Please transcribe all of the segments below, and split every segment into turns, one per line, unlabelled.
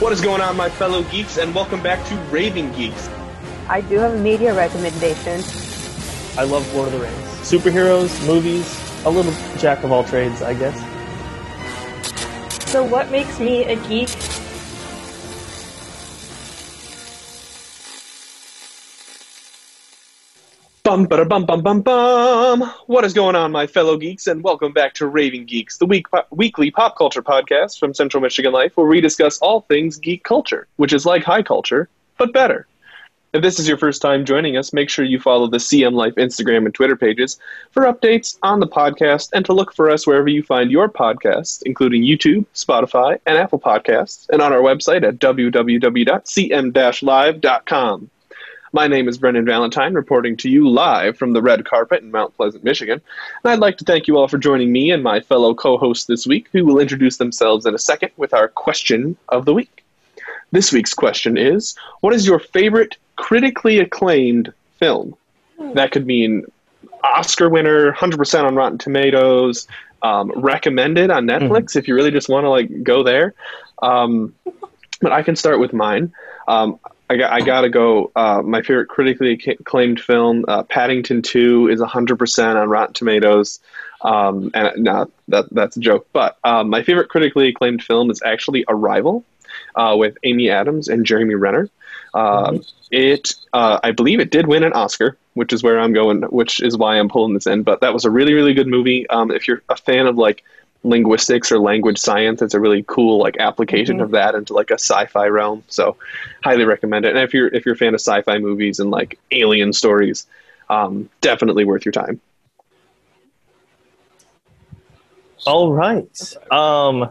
What is going on, my fellow geeks, and welcome back to Raving Geeks.
I do have a media recommendation.
I love Lord of the Rings. Superheroes, movies, a little jack of all trades, I guess.
So, what makes me a geek?
Bum ba bum bum bum bum. What is going on, my fellow geeks, and welcome back to Raving Geeks, the week, weekly pop culture podcast from Central Michigan Life, where we discuss all things geek culture, which is like high culture, but better. If this is your first time joining us, make sure you follow the CM Life Instagram and Twitter pages for updates on the podcast and to look for us wherever you find your podcasts, including YouTube, Spotify, and Apple Podcasts, and on our website at www.cm-life.com. My name is Brendan Valentine, reporting to you live from the red carpet in Mount Pleasant, Michigan. And I'd like to thank you all for joining me and my fellow co hosts this week, who will introduce themselves in a second with our question of the week. This week's question is What is your favorite critically acclaimed film? That could mean Oscar winner, 100% on Rotten Tomatoes, um, recommended on Netflix mm-hmm. if you really just want to like go there. Um, but I can start with mine. Um, I got I gotta go. Uh, my favorite critically acclaimed film, uh, Paddington Two, is hundred percent on Rotten Tomatoes. Um, and no, that that's a joke. But um, my favorite critically acclaimed film is actually Arrival, uh, with Amy Adams and Jeremy Renner. mm-hmm. It, uh, I believe, it did win an Oscar, which is where I'm going, which is why I'm pulling this in. But that was a really really good movie. Um, if you're a fan of like linguistics or language science. It's a really cool like application mm-hmm. of that into like a sci-fi realm. So highly recommend it. And if you're if you're a fan of sci-fi movies and like alien stories, um, definitely worth your time.
All right. Um,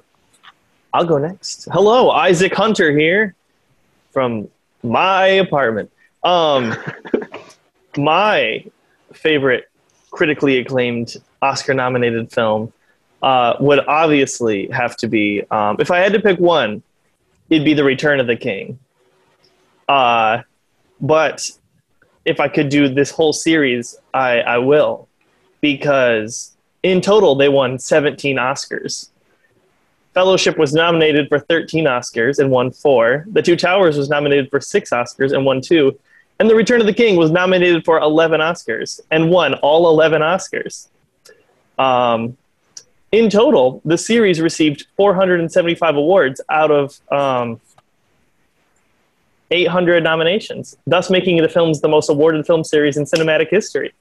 I'll go next. Hello, Isaac Hunter here from my apartment. Um, my favorite critically acclaimed Oscar nominated film uh, would obviously have to be um, if I had to pick one, it'd be The Return of the King. Uh, but if I could do this whole series, I, I will, because in total they won 17 Oscars. Fellowship was nominated for 13 Oscars and won four. The Two Towers was nominated for six Oscars and won two. And The Return of the King was nominated for 11 Oscars and won all 11 Oscars. Um, in total, the series received 475 awards out of um, 800 nominations, thus making the films the most awarded film series in cinematic history.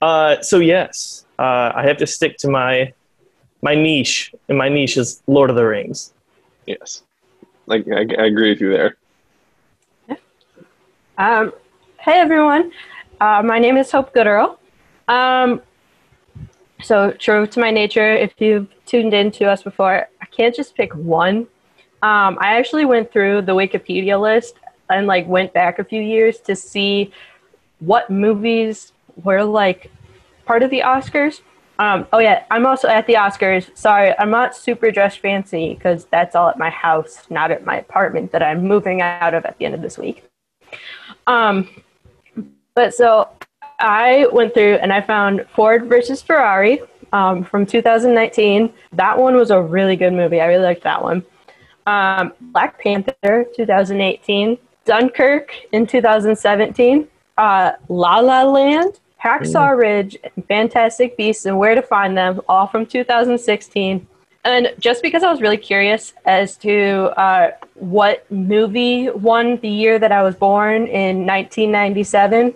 Uh, so yes, uh, I have to stick to my my niche, and my niche is Lord of the Rings.
Yes, like I, I agree with you there.
Yeah. Um, hey everyone, uh, my name is Hope Gooderl. Um, so true to my nature, if you've tuned in to us before, I can't just pick one. Um, I actually went through the Wikipedia list and like went back a few years to see what movies were like part of the Oscars. Um, oh yeah, I'm also at the Oscars. Sorry, I'm not super dressed fancy because that's all at my house, not at my apartment that I'm moving out of at the end of this week. Um, but so I went through and I found Ford versus Ferrari um, from 2019. That one was a really good movie. I really liked that one. Um, Black Panther 2018, Dunkirk in 2017, uh, La La Land, Hacksaw Ridge, and Fantastic Beasts and Where to Find Them, all from 2016. And just because I was really curious as to uh, what movie won the year that I was born in 1997,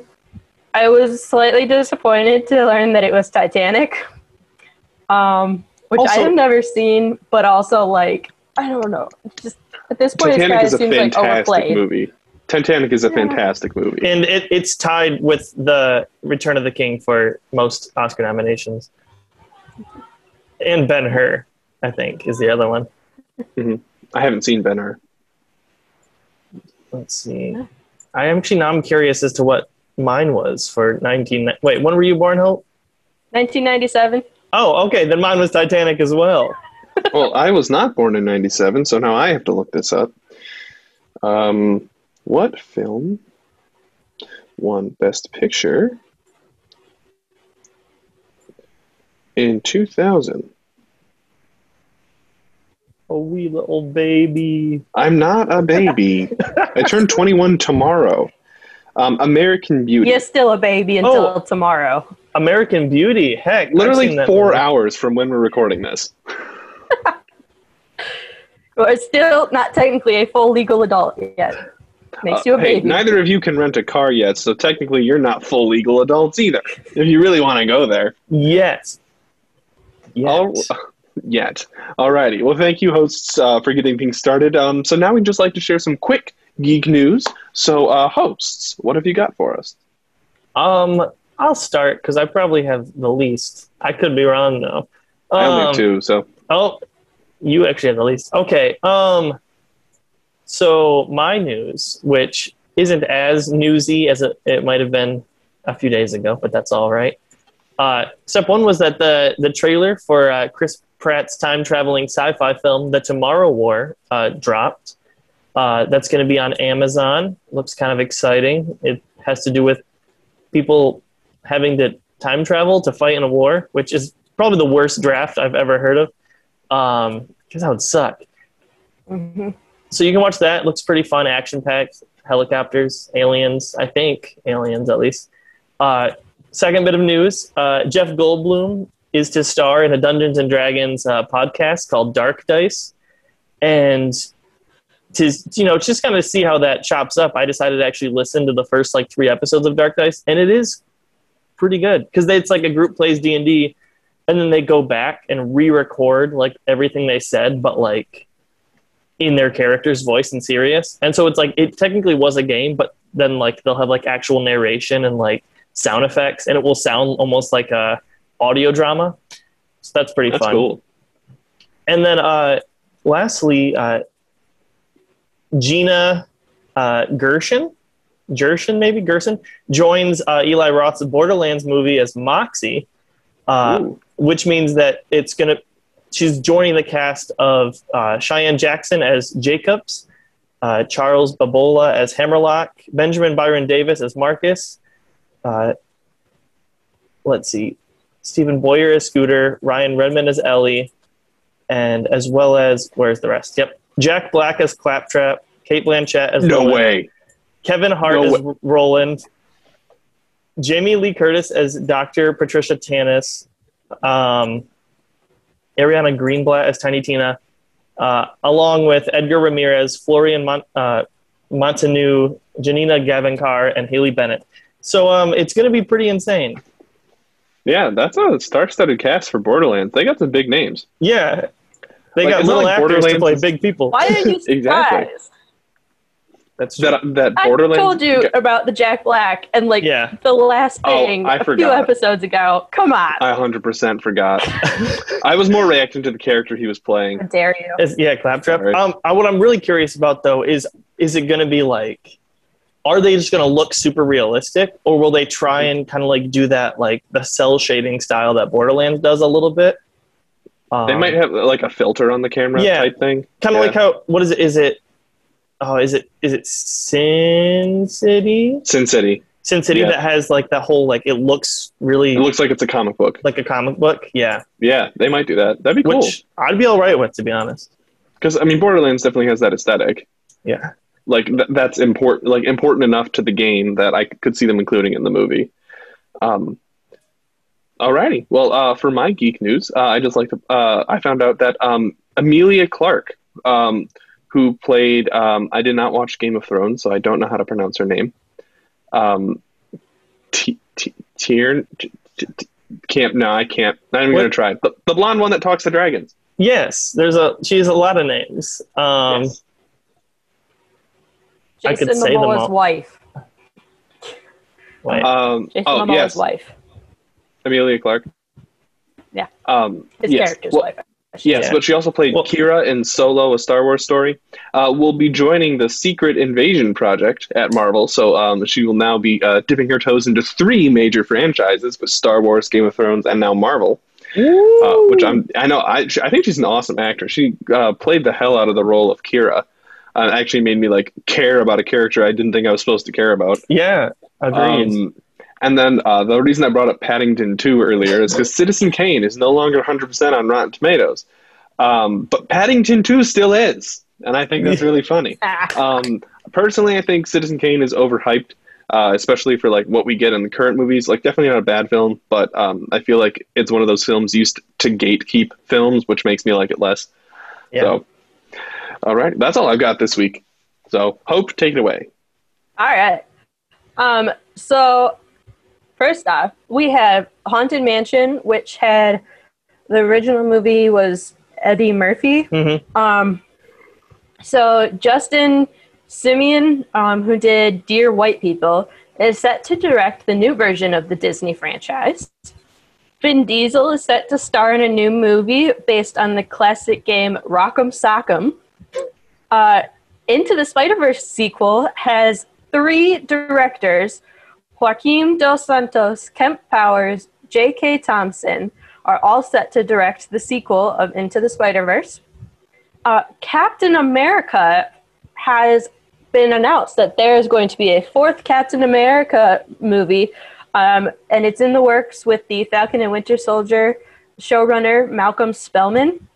I was slightly disappointed to learn that it was Titanic, um, which also, I have never seen, but also like I don't know, just at this point,
Titanic
it seems like overplayed.
Movie. Titanic is a yeah. fantastic movie,
and it, it's tied with the Return of the King for most Oscar nominations, and Ben Hur, I think, is the other one.
Mm-hmm. I haven't seen Ben Hur.
Let's see. I actually now I'm curious as to what mine was for 19 wait when were you born hope
1997
oh okay then mine was titanic as well
well i was not born in 97 so now i have to look this up um, what film won best picture in 2000
a wee little baby.
I'm not a baby. I turn 21 tomorrow. Um, American Beauty.
You're still a baby until
Oh.
tomorrow.
American Beauty. Heck,
Literally four
movie.
hours from when we're recording this.
But still not technically a full legal adult yet. Makes
Uh,
you a
hey,
baby.
neither of you can rent a car yet, so technically you're not full legal adults either. If you really want to go there.
Yes. Yes.
All, yet. Alrighty. Well, thank you, hosts, uh, for getting things started. Um, so now we'd just like to share some quick geek news. So, uh, hosts, what have you got for us?
Um, I'll start because I probably have the least. I could be wrong though.
I only have
Um,
two, so
Oh, you actually have the least. Okay. Um, so my news, which isn't as newsy as it, it might have been a few days ago, but that's all right. Uh, step one was that the the trailer for uh, Chris Pratt's time traveling sci-fi film, The Tomorrow War, uh, dropped. Uh, that's going to be on Amazon. Looks kind of exciting. It has to do with people having to time travel to fight in a war, which is probably the worst draft I've ever heard of. Um, because that would suck.
Mhm.
So you can watch that. Looks pretty fun, action packed. Helicopters, aliens. I think aliens at least. Uh, second bit of news: uh, Jeff Goldblum is to star in a Dungeons and Dragons uh, podcast called Dark Dice, and to you know just kind of see how that chops up. I decided to actually listen to the first like three episodes of Dark Dice, and it is pretty good because it's like a group plays D and D, and then they go back and re-record like everything they said, but like in their character's voice and serious. And so it's like it technically was a game, but then like they'll have like actual narration and like sound effects, and it will sound almost like a audio drama. So that's pretty
that's
fun.
cool.
And then uh, lastly, uh, Gina uh, Gershon, Gershon maybe Gerson joins uh, Eli Roth's Borderlands movie as Moxxi, uh, which means that it's gonna. She's joining the cast of uh, Cheyenne Jackson as Jakobs, uh, Charles Babola as Hammerlock, Benjamin Byron Davis as Marcus. Uh, let's see, Steven Boyer as Scooter, Ryan Redmond as Ellie, and as well as where's the rest? Yep, Jack Black as Claptrap, Cate Blanchett as
No
Roland,
way.
Kevin Hart
No
as R- Roland, Jamie Lee Curtis as Dr. Patricia Tannis, um, Ariana Greenblatt as Tiny Tina, uh, along with Edgar Ramirez, Florian Mon- uh, Montanou, Janina Gavankar, and Haley Bennett. So um, it's going to be pretty insane.
Yeah, that's a star-studded cast for Borderlands. They got some big names.
Yeah. They
Like,
got little
like
actors to play big people.
Why are you surprised?
Exactly.
That's true.
That that
I told you about the Jack Black and like
Yeah.
the last thing
Oh,
thing
I
a few episodes ago. Come on.
I 100% forgot. I was more reacting to the character he was playing.
How dare you?
Is- yeah, claptrap.
Sorry.
Um, I, what I'm really curious about though is is it going to be like, are they just going to look super realistic, or will they try and kind of like do that like the cell shading style that Borderlands does a little bit? Um,
They might have like a filter on the camera
Yeah.
type thing.
kind of
yeah.
like how what is it? Is it? Oh, is it is it Sin City?
Sin City.
Sin City
Yeah.
that has like that whole like it looks really
It looks like it's a comic book.
like a comic book. Yeah,
Yeah, they might do that. That'd be cool.
which I'd be all right with to be honest.
Because I mean, Borderlands definitely has that aesthetic.
Yeah.
Like th- that's important. Like important enough to the game that I could see them including in the movie. Um. Alrighty. Well, uh, for my geek news, uh, I just like to. Uh, I found out that um, Emilia Clarke, um, who played. Um, I did not watch Game of Thrones, so I don't know how to pronounce her name. Um, T- T- Tiern. T- T- T- Can't. No, I can't. Not even gonna try. The, the blonde one that talks to dragons.
Yes, there's a she has a lot of names. Um,
Yes.
I could
Jason
say them
Momoa's
all.
wife.
like,
Um,
Jason
oh
Momoa's
yes,
wife.
Emilia Clarke.
Yeah.
Um,
His
yes.
character's
Well,
wife.
Yes,
Yeah.
but she also played
Well-
Qi'ra in Solo, a Star Wars story. Uh, will be joining the Secret Invasion project at Marvel, so um, she will now be uh, dipping her toes into three major franchises with Star Wars, Game of Thrones, and now Marvel. Uh, which I'm, I know, I, I think she's an awesome actor. She uh, played the hell out of the role of Qi'ra. Uh, actually made me like care about a character I didn't think I was supposed to care about.
yeah, agreed.
Um, and then uh, the reason I brought up Paddington 2 earlier is because Citizen Kane is no longer 100% on Rotten Tomatoes. Um, but Paddington 2 still is, and I think that's really funny.
Ah.
Um, personally, I think Citizen Kane is overhyped, uh, especially for like what we get in the current movies. Like, definitely not a bad film, but um, I feel like it's one of those films used to gatekeep films, which makes me like it less.
Yeah.
So, all right, that's all I've got this week. So, Hope, take it away.
All right. Um, so first off, we have Haunted Mansion, which had the original movie was Eddie Murphy.
Mhm.
Um, so Justin Simien, um, who did Dear White People, is set to direct the new version of the Disney franchise. Vin Diesel is set to star in a new movie based on the classic game Rock'em Sock'em. Uh, Into the Spider Verse sequel has three directors Joaquin Dos Santos, Kemp Powers, J.K. Thompson are all set to direct the sequel of Into the Spider Verse. Uh, Captain America has been announced that there is going to be a fourth Captain America movie, um, and it's in the works with the Falcon and Winter Soldier showrunner Malcolm Spellman.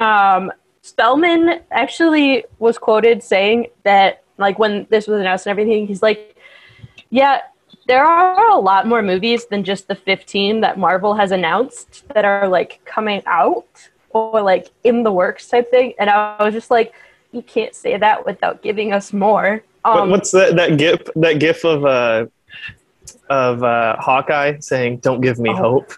Um, Spellman actually was quoted saying that, like, when this was announced and everything, he's like, Yeah, there are a lot more movies than just the 15 that Marvel has announced that are, like, coming out or, like, in the works type thing. And I was just like, You can't say that without giving us more. Um,
What's that that gif that gif of uh of uh Hawkeye saying "Don't give me
Oh.
hope"?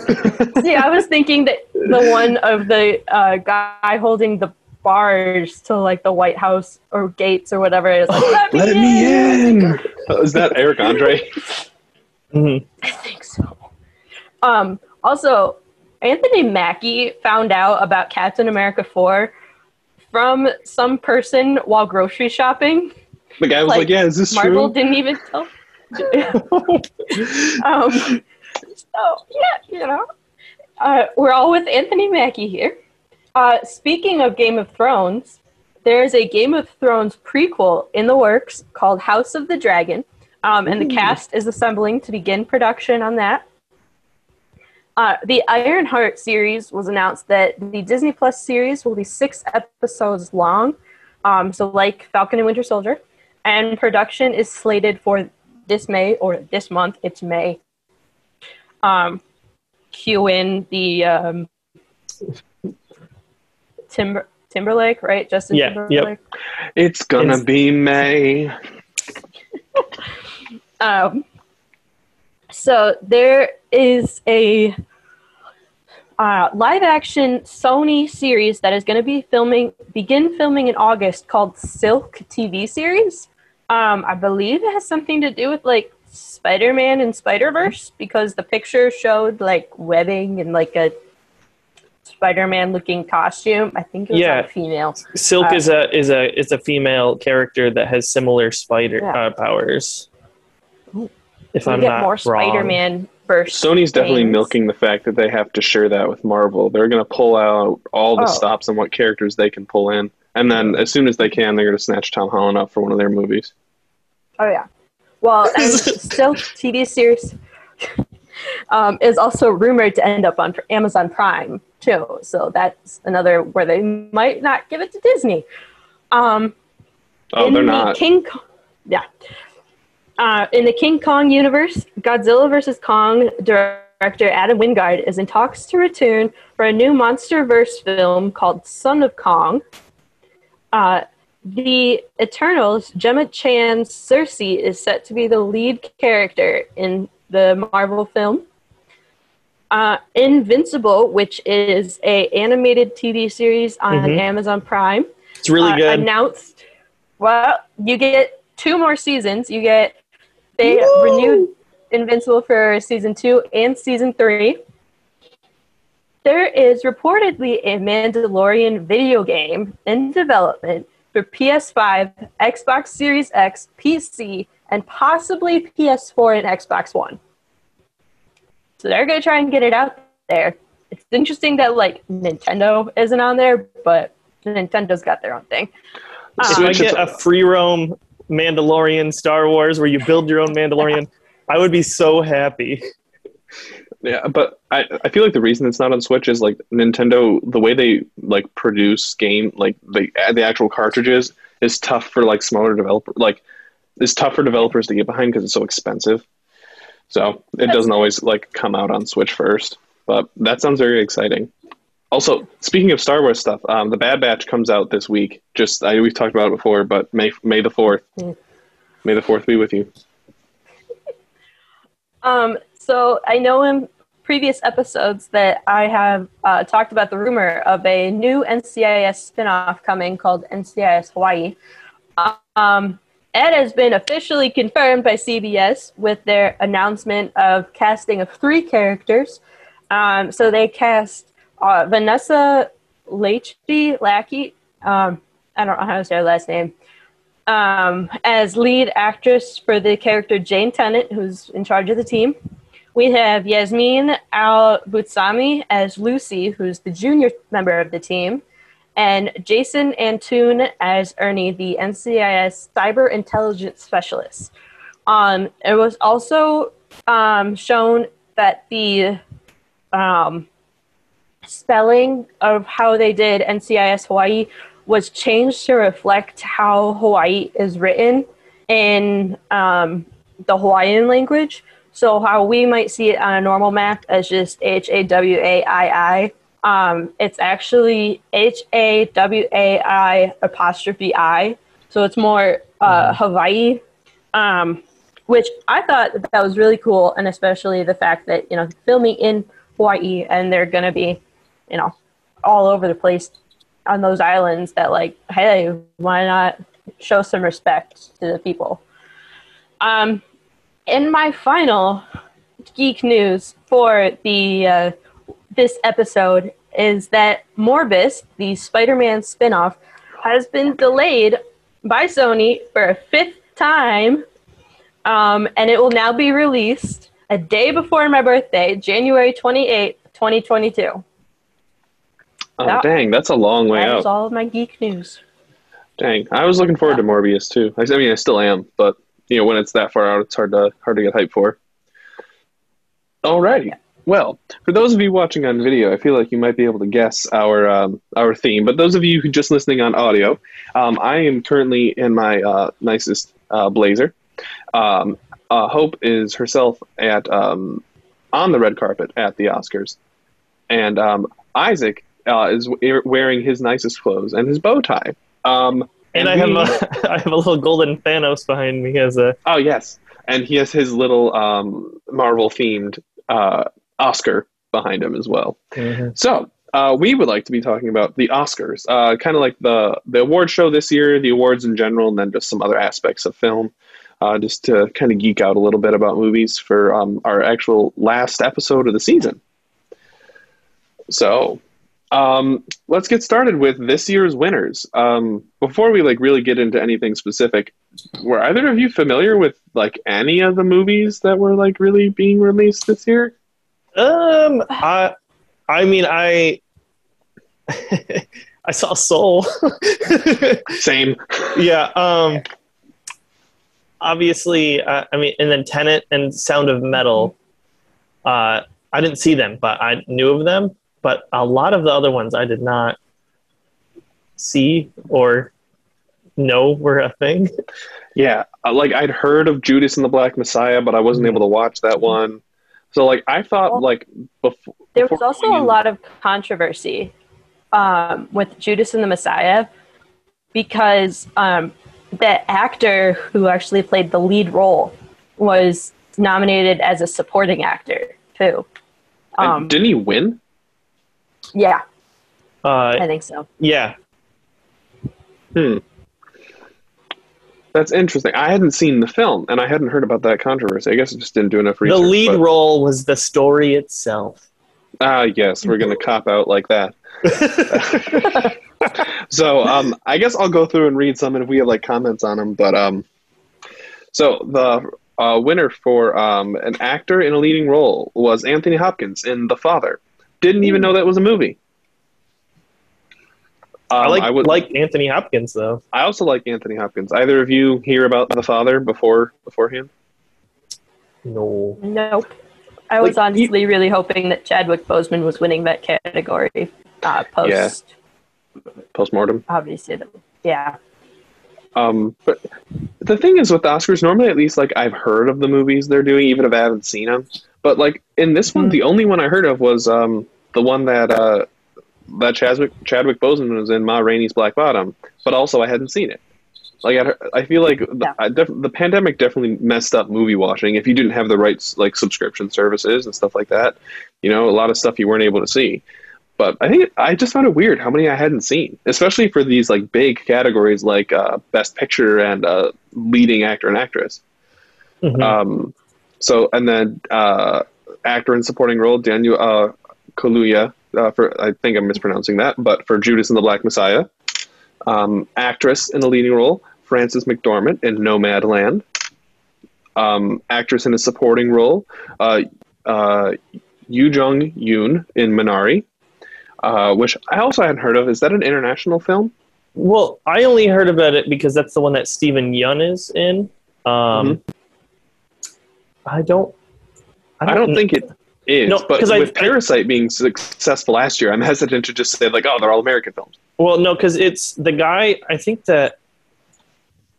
yeah, I was thinking that the one of the uh, guy holding the bars to like the White House or gates or whatever it is. Like,
Let me in. Oh, Is that Eric Andre?
Mhm.
I think so. Um, also, Anthony Mackie found out about Captain America 4 from some person while grocery shopping.
The guy was
Like,
like, "Yeah, is this
Marvel
true?"
didn't even tell. um, so, yeah, you know, uh, we're all with Anthony Mackie here. Uh, speaking of Game of Thrones, there's a Game of Thrones prequel in the works called House of the Dragon, um, and the cast is assembling to begin production on that. Uh, the Ironheart series was announced that the Disney Plus series will be six episodes long, um, so like Falcon and Winter Soldier, and production is slated for this May or this month. It's May. Um, cue in the um, Timber Timberlake, right? Justin
Yeah, yep.
Timberlake.
It's gonna
It's-
be May.
Um, so there is a uh, live action Sony series that is going to be filming, begin filming in August called Silk TV series. Um, I believe it has something to do with like Spider Man and Spider Verse because the picture showed like webbing and like a Spider Man looking costume. I think it was
Yeah.
a female.
Silk
Uh,
is a is a is a female character that has similar spider
Yeah.
uh, powers. If
We
I'm
get
not
more
wrong.
Spider Man verse.
Sony's definitely
things.
milking the fact that they have to share that with Marvel. They're going to pull out all the
Oh.
stops on what characters they can pull in, and then as soon as they can, they're going to snatch Tom Holland up for one of their movies.
Oh yeah. Well, and still TV series um, is also rumored to end up on Amazon Prime too. So that's another where they might not give it to Disney. Um,
Oh,
in
they're
the
not.
King, Ko- yeah. Uh, in the King Kong universe, Godzilla vs Kong director Adam Wingard is in talks to return for a new MonsterVerse film called Son of Kong. Uh, the Eternals, Gemma Chan's Sersi is set to be the lead character in the Marvel film. Uh, Invincible, which is a animated TV series on
Mhm.
Amazon Prime,
It's really
uh,
good.
Announced. Well, you get two more seasons. You get they
Woo!
renewed Invincible for season two and season three. There is reportedly a Mandalorian video game in development for PS5, Xbox Series X, PC, and possibly PS4 and Xbox One. So they're gonna try and get it out there. It's interesting that like Nintendo isn't on there, but Nintendo's got their own thing.
if um, I
Switch
get a free roam Mandalorian Star Wars where you build your own Mandalorian, I would be so happy.
Yeah, but I, I feel like the reason it's not on Switch is like Nintendo, the way they like produce game, like the the actual cartridges is tough for like smaller developer, like it's tough for developers to get behind because it's so expensive. So it doesn't always like come out on Switch first. But that sounds very exciting. Also, speaking of Star Wars stuff, um, the Bad Batch comes out this week. Just I, we've talked about it before, but May May the fourth.
Mm.
May the fourth be with you.
Um, so I know in previous episodes that I have uh, talked about the rumor of a new NCIS spinoff coming called NCIS Hawaii. Um, it has been officially confirmed by CBS with their announcement of casting of three characters. Um, so they cast uh, Vanessa Lachey, Lackey, um, I don't know how to say her last name, um, as lead actress for the character Jane Tennant, who's in charge of the team. We have Yasmin Al Bustami as Lucy, who's the junior member of the team, and Jason Antoon as Ernie, the NCIS cyber intelligence specialist. Um, it was also um, shown that the um, spelling of how they did NCIS Hawaii was changed to reflect how Hawaii is written in um, the Hawaiian language. So how we might see it on a normal map as just H A W A I I, um, it's actually H A W A I apostrophe I. So it's more uh, Hawaii, um, which I thought that, that was really cool, and especially the fact that you know filming in Hawaii and they're gonna be, you know, all over the place on those islands. That like, hey, why not show some respect to the people? Um, in my final geek news for the uh, this episode is that Morbius, the Spider-Man spinoff, has been delayed by Sony for a fifth time, um, and it will now be released a day before my birthday, January twenty eighth, twenty twenty two.
Oh
Yeah.
dang, that's a long way
That
out.
all of my geek news.
Dang, I was looking forward to Morbius too. I I mean, I still am, but you know, when it's that far out, it's hard to hard to get hype for. Alrighty. Well, for those of you watching on video, I feel like you might be able to guess our um, our theme. But those of you who just listening on audio, um, I am currently in my uh, nicest uh, blazer. Um, uh, Hope is herself at um, on the red carpet at the Oscars, and um, Isaac uh, is we- wearing his nicest clothes and his bow tie. Um,
And I have a, I have a little golden Thanos behind me as a
Oh yes, and he has his little um, Marvel themed uh, Oscar behind him as well. So uh, we would like to be talking about the Oscars, uh, kind of like the the award show this year, the awards in general, and then just some other aspects of film, uh, just to kind of geek out a little bit about movies for um, our actual last episode of the season. So. Um, let's get started with this year's winners. Um, before we like really get into anything specific, were either of you familiar with like any of the movies that were like really being released this year?
Um, I, I mean, I, I saw Soul.
Same.
yeah. Um, obviously, uh, I mean, and then Tenet and Sound of Metal. Uh, I didn't see them, but I knew of them. But a lot of the other ones I did not see or know were a thing.
Yeah, uh, like I'd heard of Judas and the Black Messiah, but I wasn't able to watch that one. So like I thought
Well,
like before
There was
before
also
going
a lot of controversy um, with Judas and the Messiah because um, the actor who actually played the lead role was nominated as a supporting actor too.
and
Um,
didn't he win?
yeah,
Uh,
I think so.
yeah.
Hmm. That's interesting. I hadn't seen the film, and I hadn't heard about that controversy. I guess I just didn't do enough research.
The lead
but-
role was the story itself.
Ah, yes, we're gonna cop out like that. so um, I guess I'll go through and read some, and if we have like comments on them. But um, so the uh, winner for um, an actor in a leading role was Anthony Hopkins in The Father. Didn't even know that was a movie. Um,
I like
I would
like Anthony Hopkins though.
I also like Anthony Hopkins. Either of you hear about The Father before beforehand?
No.
Nope. I was
Like,
honestly really hoping that Chadwick Boseman was winning that category. Uh, post,
Yeah. Postmortem.
obviously, the, yeah.
Um, but the thing is with the Oscars, normally at least like I've heard of the movies they're doing, even if I haven't seen them. But like in this one,
Mhm.
the only one I heard of was um the one that uh that Chadwick Chadwick Boseman was in Ma Rainey's Black Bottom, but also I hadn't seen it. Like I, I feel like the,
Yeah.
I def- the pandemic definitely messed up movie watching. If you didn't have the right like subscription services and stuff like that, you know, a lot of stuff you weren't able to see. But I think I just found it weird how many I hadn't seen, especially for these like big categories like uh, Best Picture and uh, leading actor and actress.
Mhm.
Um, so and then uh, actor in supporting role Daniel uh, Kaluuya uh, for I think I'm mispronouncing that, but for Judas and the Black Messiah. Um, actress in the leading role Frances McDormand in Nomadland. Um, actress in a supporting role uh, uh, Yoo Jung Yoon in Minari, uh, which I also hadn't heard of. Is that an international film?
Well, I only heard about it because that's the one that Steven Yeun is in. Um, I don't.
I don't think it is,
No,
but
'cause I-
with
I-
Parasite being successful last year, I'm hesitant to just say like, oh, they're all American films.
Well, no, because it's the guy. I think that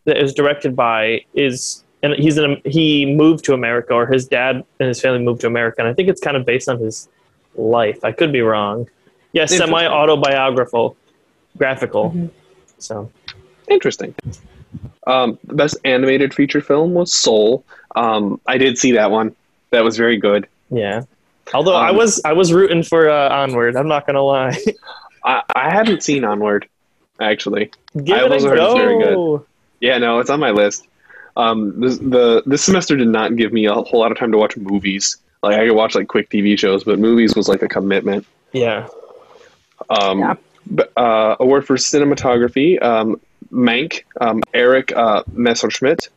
that is directed by is and he's in. a, He moved to America, or his dad and his family moved to America, and I think it's kind of based on his life. I could be wrong. Yeah, semi autobiographical, graphical.
Mhm.
So
Interesting. Um, the best animated feature film was Soul. Um, I did see that one. That was very good.
yeah. Although I
Um,
was I was rooting for uh, Onward. I'm not gonna lie.
I, I haven't seen Onward, actually.
Give
I
it a
also heard it's very
go.
Yeah, no, it's on my list. Um, this, the this semester did not give me a whole lot of time to watch movies. Like I could watch like quick TV shows, but movies was like a commitment.
Yeah.
Um,
Yeah.
b- uh, award for cinematography, um, Mank, um, Eric uh, Messerschmidt.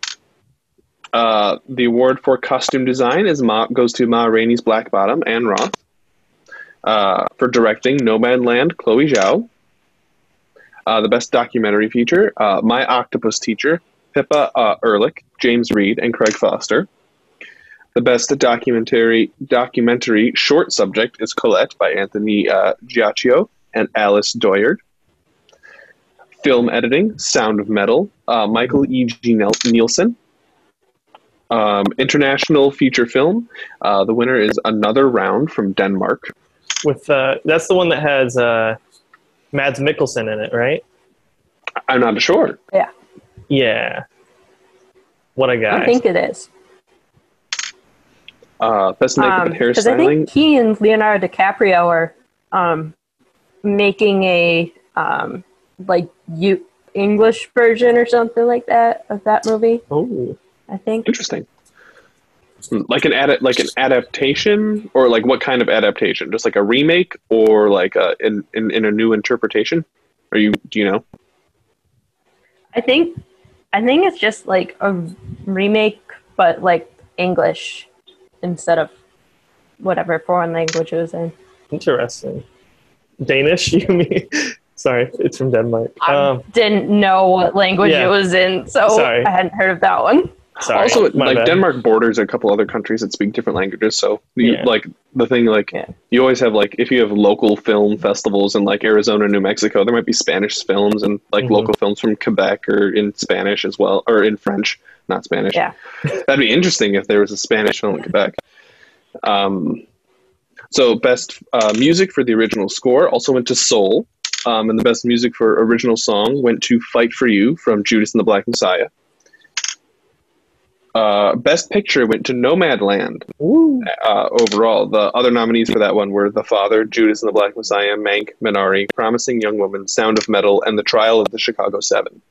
Uh, the award for costume design is Ma, goes to Ma Rainey's Black Bottom Ann Roth. Uh, for directing, Nomadland, Chloe Zhao. Uh, the best documentary feature, uh, My Octopus Teacher, Pippa uh, Ehrlich, James Reed, and Craig Foster. The best documentary documentary short subject is Colette by Anthony uh, Giacchio and Alice Doyard. Film editing, Sound of Metal, Michael E. G. Nielsen. Um, international feature film, uh, the winner is Another Round from Denmark.
With uh, that's the one that has uh, Mads Mikkelsen in it, right?
I'm not sure.
Yeah. Yeah. What a guy.
I think it is.
Uh, best makeup and
Because Um, I think he and Leonardo DiCaprio are um, making a um, like you English version or something like that of that movie.
oh.
I think.
Interesting. Like an ad- like an adaptation, or like what kind of adaptation? Just like a remake, or like a, in, in in a new interpretation? Are you do you know?
I think. I think it's just like a remake, but like English instead of whatever foreign language it was in.
Interesting. Danish, you mean? Sorry, it's from Denmark.
I
Um,
didn't know what language
yeah.
it was in, so
Sorry.
I hadn't heard of that one.
Sorry.
also, like
bad.
Denmark borders a couple other countries that speak different languages. So, you,
Yeah.
like the thing, like
Yeah.
you always have like if you have local film festivals in like Arizona, New Mexico, there might be Spanish films and like
Mhm.
local films from Quebec or in Spanish as well, or in French, not Spanish.
Yeah.
That'd be interesting if there was a Spanish film in Quebec. Um, so best uh, music for the original score also went to Soul, um, and the best music for original song went to "Fight for You" from Judas and the Black Messiah. Uh, best picture went to Nomadland. Uh, overall, the other nominees for that one were The Father, Judas and the Black Messiah, Mank, Minari, Promising Young Woman, Sound of Metal, and The Trial of the Chicago Seven.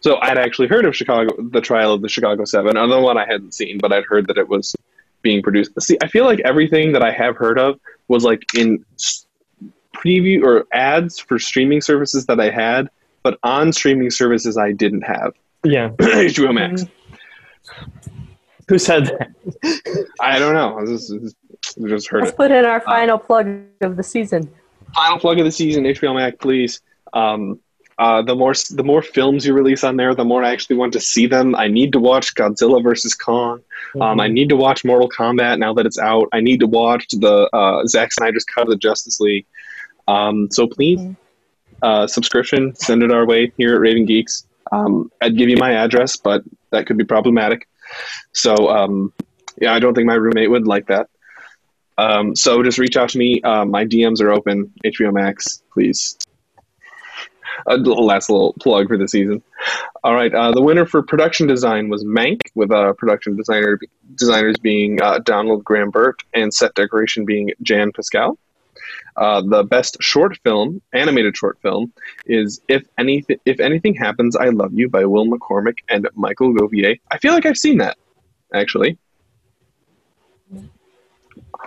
So I'd actually heard of Chicago, The Trial of the Chicago Seven, another one I hadn't seen, but I'd heard that it was being produced. See, I feel like everything that I have heard of was like in preview or ads for streaming services that I had, but on streaming services I didn't have.
Yeah.
HBO Max.
Who said that?
I don't know. I just, just- just heard
Let's
it.
put in our final plug of the season.
final plug of the season, HBO Max, please. Um, Uh, the more the more films you release on there, the more I actually want to see them. I need to watch Godzilla versus Kong. Um, I
Mhm.
need to watch Mortal Kombat now that it's out. I need to watch the uh, Zack Snyder's cut of the Justice League. Um, so please,
Mhm.
uh, subscription, send it our way here at Raving Geeks. Um, I'd give you my address, but that could be problematic. So um, yeah, I don't think my roommate would like that. Um, so just reach out to me. Uh, my DMs are open. HBO Max, please. A little- last little plug for the season. All right, uh, the winner for production design was Mank, with uh, production designer designers being uh, Donald Graham Burt and set decoration being Jan Pascale. Uh, the best short film, animated short film, is "If Anything If Anything Happens, I Love You" by Will McCormick and Michael Govier. I feel like I've seen that, actually.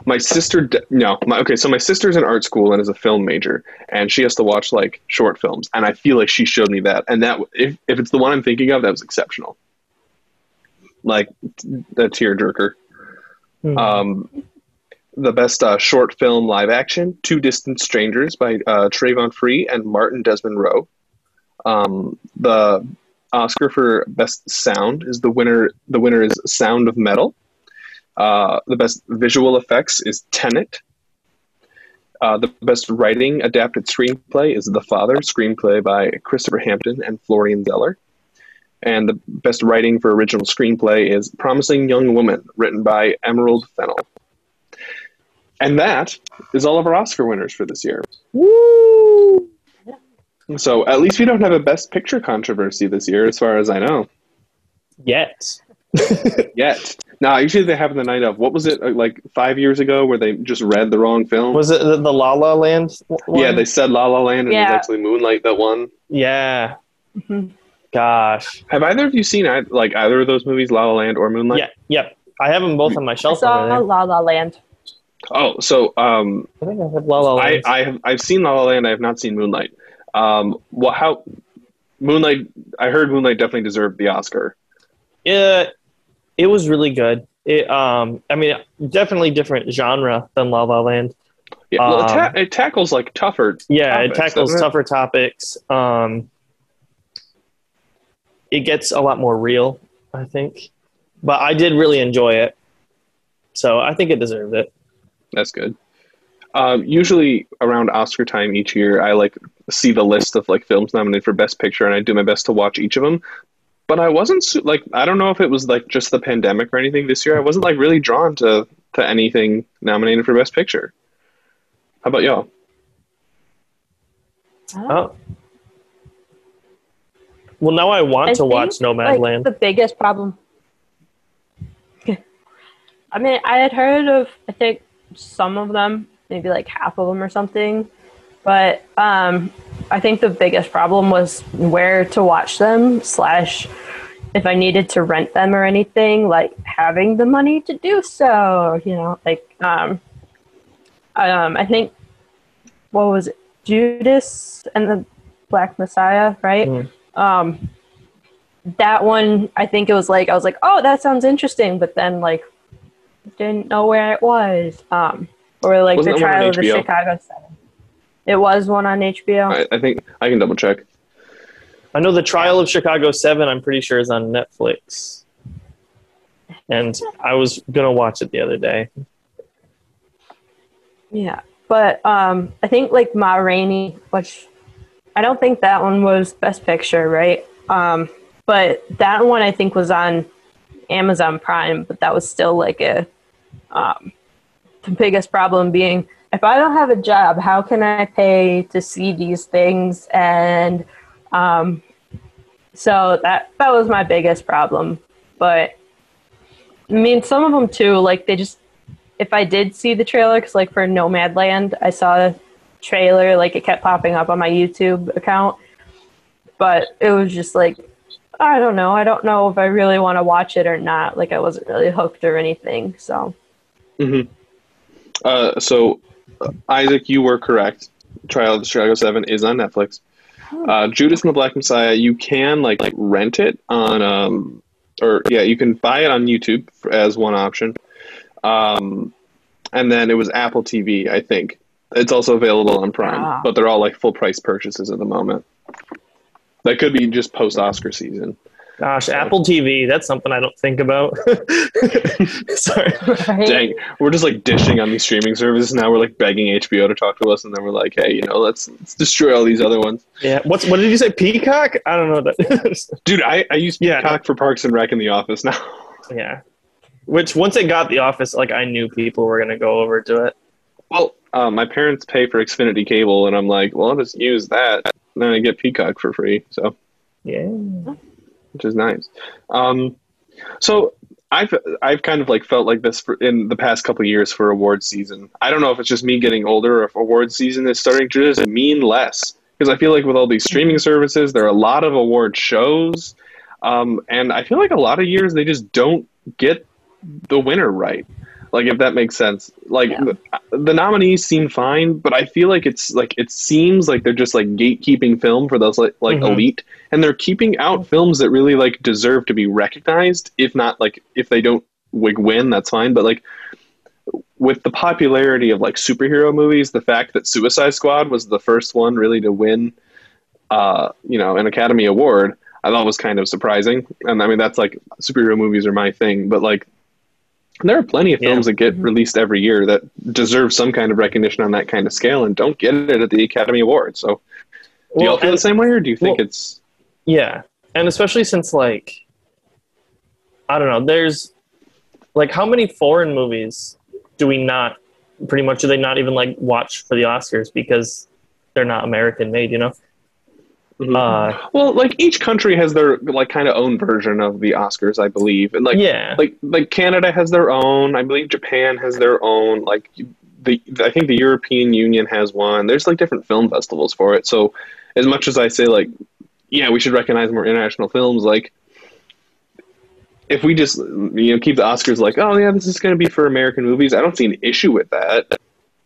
My sister, d- no, my, okay, so my sister's in art school and is a film major, and she has to watch like short films, and I feel like she showed me that, and that if if it's the one I'm thinking of, that was exceptional, like the tearjerker.
Mhm.
Um, the best uh, short film live action, Two Distant Strangers by uh, Travon Free and Martin Desmond Rowe. Um, the Oscar for best sound is the winner. The winner is Sound of Metal. Uh, the best visual effects is Tenet. Uh, the best writing adapted screenplay is The Father, screenplay by Christopher Hampton and Florian Zeller. And the best writing for original screenplay is Promising Young Woman, written by Emerald Fennell. And that is all of our Oscar winners for this year.
Woo!
So at least we don't have a Best Picture controversy this year, as far as I know.
Yet.
Yet. Now, usually they have the night of. What was it, uh, like five years ago, where they just read the wrong film?
Was it the, the La La Land? One?
yeah, they said La La Land, and it was actually Moonlight that won.
Yeah.
Mhm.
Gosh.
Have either of you seen like either of those movies, La La Land or Moonlight?
Yeah. Yep. I have them both on my shelf.
I
shelf
saw
over.
La La Land.
Oh, so um,
I think I have La La
I,
Land.
I have I've seen La La Land. I have not seen Moonlight. Um, what how Moonlight? I heard Moonlight definitely deserved the Oscar.
Yeah, it was really good. It, um, I mean, definitely different genre than La La Land.
Yeah, well, it, ta-
Um,
it tackles like tougher.
Yeah, it
Topics,
tackles
doesn't it?
tougher topics. Um, it gets a lot more real, I think. But I did really enjoy it, so I think it deserved it.
That's good. Um, usually around Oscar time each year, I like see the list of like films nominated for Best Picture, and I do my best to watch each of them. But I wasn't su- like I don't know if it was like just the pandemic or anything this year. I wasn't like really drawn to to anything nominated for Best Picture. How about y'all?
Oh. Well, now I want
I
to watch
think, like,
Nomadland.
The biggest problem. I mean, I had heard of I think some of them, maybe like half of them or something, but um, I think the biggest problem was where to watch them slash if I needed to rent them or anything, like having the money to do so. You know, like um, um, I think what was it, Judas and the Black Messiah, right?
Mhm.
Um, that one, I think it was like I was like, oh, that sounds interesting, but then like didn't know where it was. Um, or like
Wasn't
the
that one on
trial of the Chicago Seven. It was one on HBO.
I, I think I can double check.
I know the Trial of Chicago Seven. I'm pretty sure is on Netflix, and I was gonna watch it the other day.
Yeah, but um, I think like Ma Rainey, which I don't think that one was Best Picture, right? Um, but that one I think was on Amazon Prime, but that was still like a um, the biggest problem being if I don't have a job, how can I pay to see these things? And um, so that that was my biggest problem. But I mean, some of them too, like they just if I did see the trailer, because like for Nomadland, I saw a trailer, like it kept popping up on my YouTube account, but it was just like, I don't know. I don't know if I really want to watch it or not. Like I wasn't really hooked or anything. So
Uh, so, Isaac, you were correct. Trial of the Chicago Seven is on Netflix. Uh, Judas and the Black Messiah, you can like, like rent it on, um, or yeah, you can buy it on YouTube as one option. Um, and then it was Apple TV, I think. It's also available on Prime,
Ah.
but they're all like full price purchases at the moment. That could be just post Oscar season.
Gosh, Apple TV, that's something I don't think about. Sorry.
Right?
Dang, we're just like dishing on these streaming services now. We're like begging HBO to talk to us, and then we're like, hey, you know, let's let's destroy all these other ones.
Yeah. What's what did you say? Peacock? I don't know what that is.
Dude, I I use
Yeah.
Peacock for Parks and Rec in the office now.
yeah. Which once it got the office, like I knew people were gonna go over to it.
well, uh, my parents pay for Xfinity cable, and I'm like, well, I'll just use that. Then I get Peacock for free, so
Yeah.
which is nice. Um, so I've I've kind of like felt like this for, in the past couple of years for awards season. I don't know if it's just me getting older or if awards season is starting to just mean less because I feel like with all these streaming services, there are a lot of award shows, um, and I feel like a lot of years they just don't get the winner right. Like if that makes sense. Like
Yeah.
the, the nominees seem fine, but I feel like it's like it seems like they're just like gatekeeping film for those like like
Mhm.
elite and they're keeping out films that really like deserve to be recognized if not like if they don't like win that's fine but like with the popularity of like superhero movies the fact that suicide squad was the first one really to win uh you know an academy award i thought was kind of surprising and i mean that's like superhero movies are my thing but like there are plenty of
Yeah.
films that get mm-hmm. released every year that deserve some kind of recognition on that kind of scale and don't get it at the academy awards so do y'all feel
and-
the same way or do you think
well-
it's
Yeah, and especially since like I don't know, there's like how many foreign movies do we not pretty much do they not even like watch for the Oscars because they're not American made, you know?
Mhm.
Uh
Well, like each country has their like kind of own version of the Oscars, I believe, and like
yeah.
like like Canada has their own. I believe Japan has their own. Like the I think the European Union has one. There's like different film festivals for it. So as much as I say like, yeah, we should recognize more international films. Like if we just you know keep the Oscars like, oh yeah, this is going to be for American movies. I don't see an issue with that.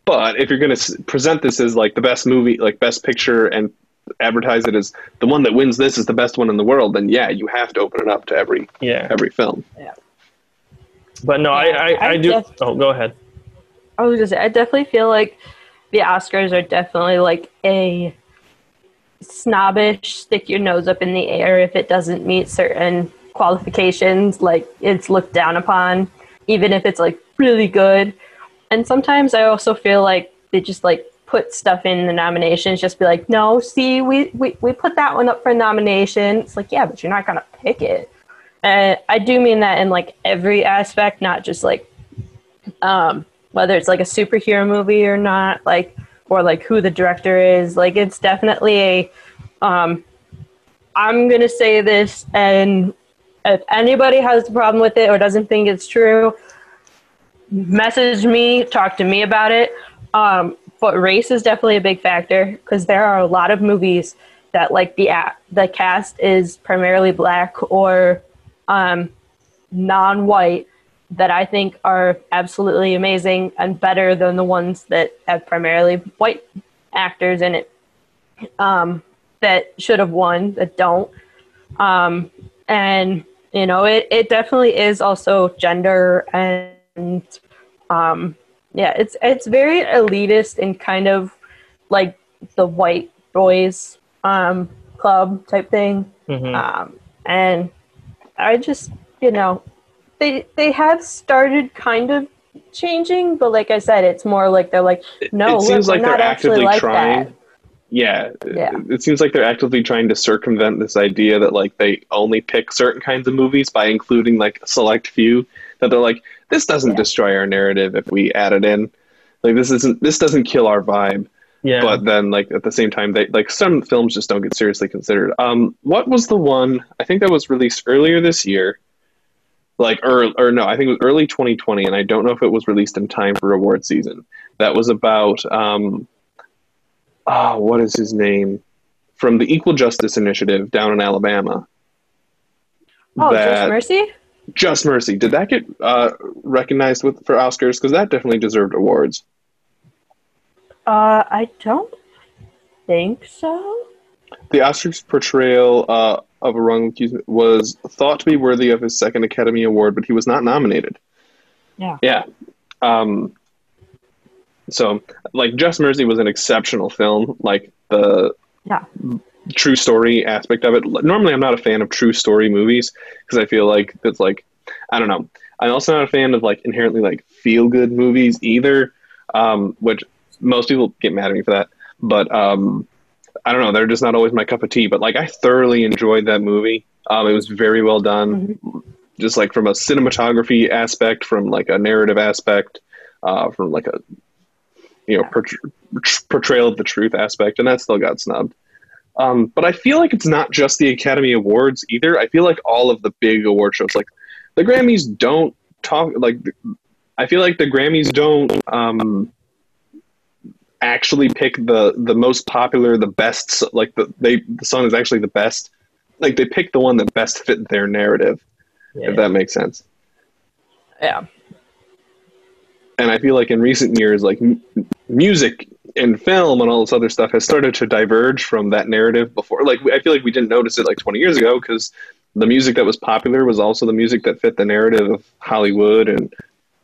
But if you're going to present this as like the best movie, like best picture, and advertise it as the one that wins this is the best one in the world, then yeah, you have to open it up to every
yeah.
every film. Yeah.
But no, I I, I,
I
do
def-
Oh, go ahead.
I was gonna say, I definitely feel like the Oscars are definitely like a snobbish, stick your nose up in the air if it doesn't meet certain qualifications. Like it's looked down upon, even if it's like really good. And sometimes I also feel like they just like put stuff in the nominations, just be like, no, see, we, we, we put that one up for nomination. It's like, yeah, but you're not gonna pick it. And I do mean that in like every aspect, not just like um, whether it's like a superhero movie or not, like or like who the director is. Like it's definitely a. Um, I'm gonna say this, and if anybody has a problem with it or doesn't think it's true, message me, talk to me about it. Um, but race is definitely a big factor because there are a lot of movies that like the the cast is primarily black or um, non-white that I think are absolutely amazing and better than the ones that have primarily white actors in it um, that should have won that don't. Um, and you know, it, it definitely is also gender and um, yeah, it's it's very elitist and kind of like the white boys um, club type thing.
Mhm.
Um, and I just, you know, they they have started kind of changing, but like I said, it's more like they're like, no,
it
look,
seems
we're
like they're actively
like
trying.
that.
Yeah,
Yeah.
It, it seems like they're actively trying to circumvent this idea that like they only pick certain kinds of movies by including like a select few. That they're like, this doesn't
Yeah.
destroy our narrative if we add it in. Like this isn't this doesn't kill our vibe.
Yeah.
But then like at the same time, they like some films just don't get seriously considered. Um, what was the one? I think that was released earlier this year. Like or or no, I think it was early 2020, and I don't know if it was released in time for award season. That was about um, oh, what is his name? From the Equal Justice Initiative down in Alabama.
Oh,
That-
Just Mercy?
Just Mercy. Did that get uh, recognized with for Oscars? Because that definitely deserved awards.
Uh, I don't think so.
The Oscars portrayal uh, of a wrong accused was thought to be worthy of his second Academy Award, but he was not nominated.
Yeah.
Yeah. Um, so, like, Just Mercy was an exceptional film. Like the
Yeah.
True story aspect of it. Normally, I'm not a fan of true story movies because I feel like it's like I don't know. I'm also not a fan of like inherently like feel good movies either, um, which most people get mad at me for that. But um, I don't know. They're just not always my cup of tea. But like, I thoroughly enjoyed that movie. Um, it was very well done, mm-hmm. just like from a cinematography aspect, from like a narrative aspect, uh, from like a you know portrayal of the truth aspect, and that still got snubbed. Um, but I feel like it's not just the Academy Awards either. I feel like all of the big award shows, like the Grammys, don't talk like. I feel like the Grammys don't um, actually pick the the most popular, the best. Like the they the song is actually the best. Like they pick the one that best fit their narrative. Yeah. If that makes sense.
Yeah.
And I feel like in recent years, like m- music and film and all this other stuff has started to diverge from that narrative before. Like I feel like we didn't notice it like 20 years ago because the music that was popular was also the music that fit the narrative of Hollywood and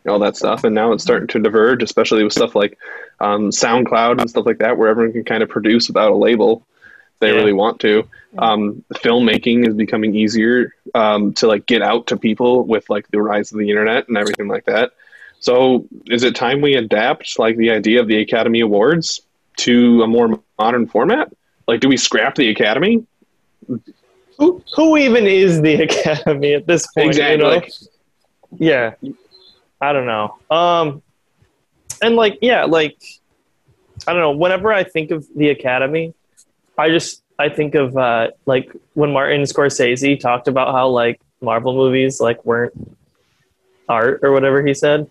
all that stuff. And now it's starting to diverge, especially with stuff like um, SoundCloud and stuff like that, where everyone can kind of produce without a label they yeah. really want to. Um, filmmaking is becoming easier um, to like get out to people with like the rise of the internet and everything like that. So is it time we adapt like the idea of the Academy Awards to a more modern format? Like, do we scrap the Academy?
Who, who even is the Academy at this point? Exactly. You know? Yeah. I don't know. Um, and like, yeah, like, I don't know. Whenever I think of the Academy, I just I think of uh, like when Martin Scorsese talked about how like Marvel movies like weren't art or whatever he said.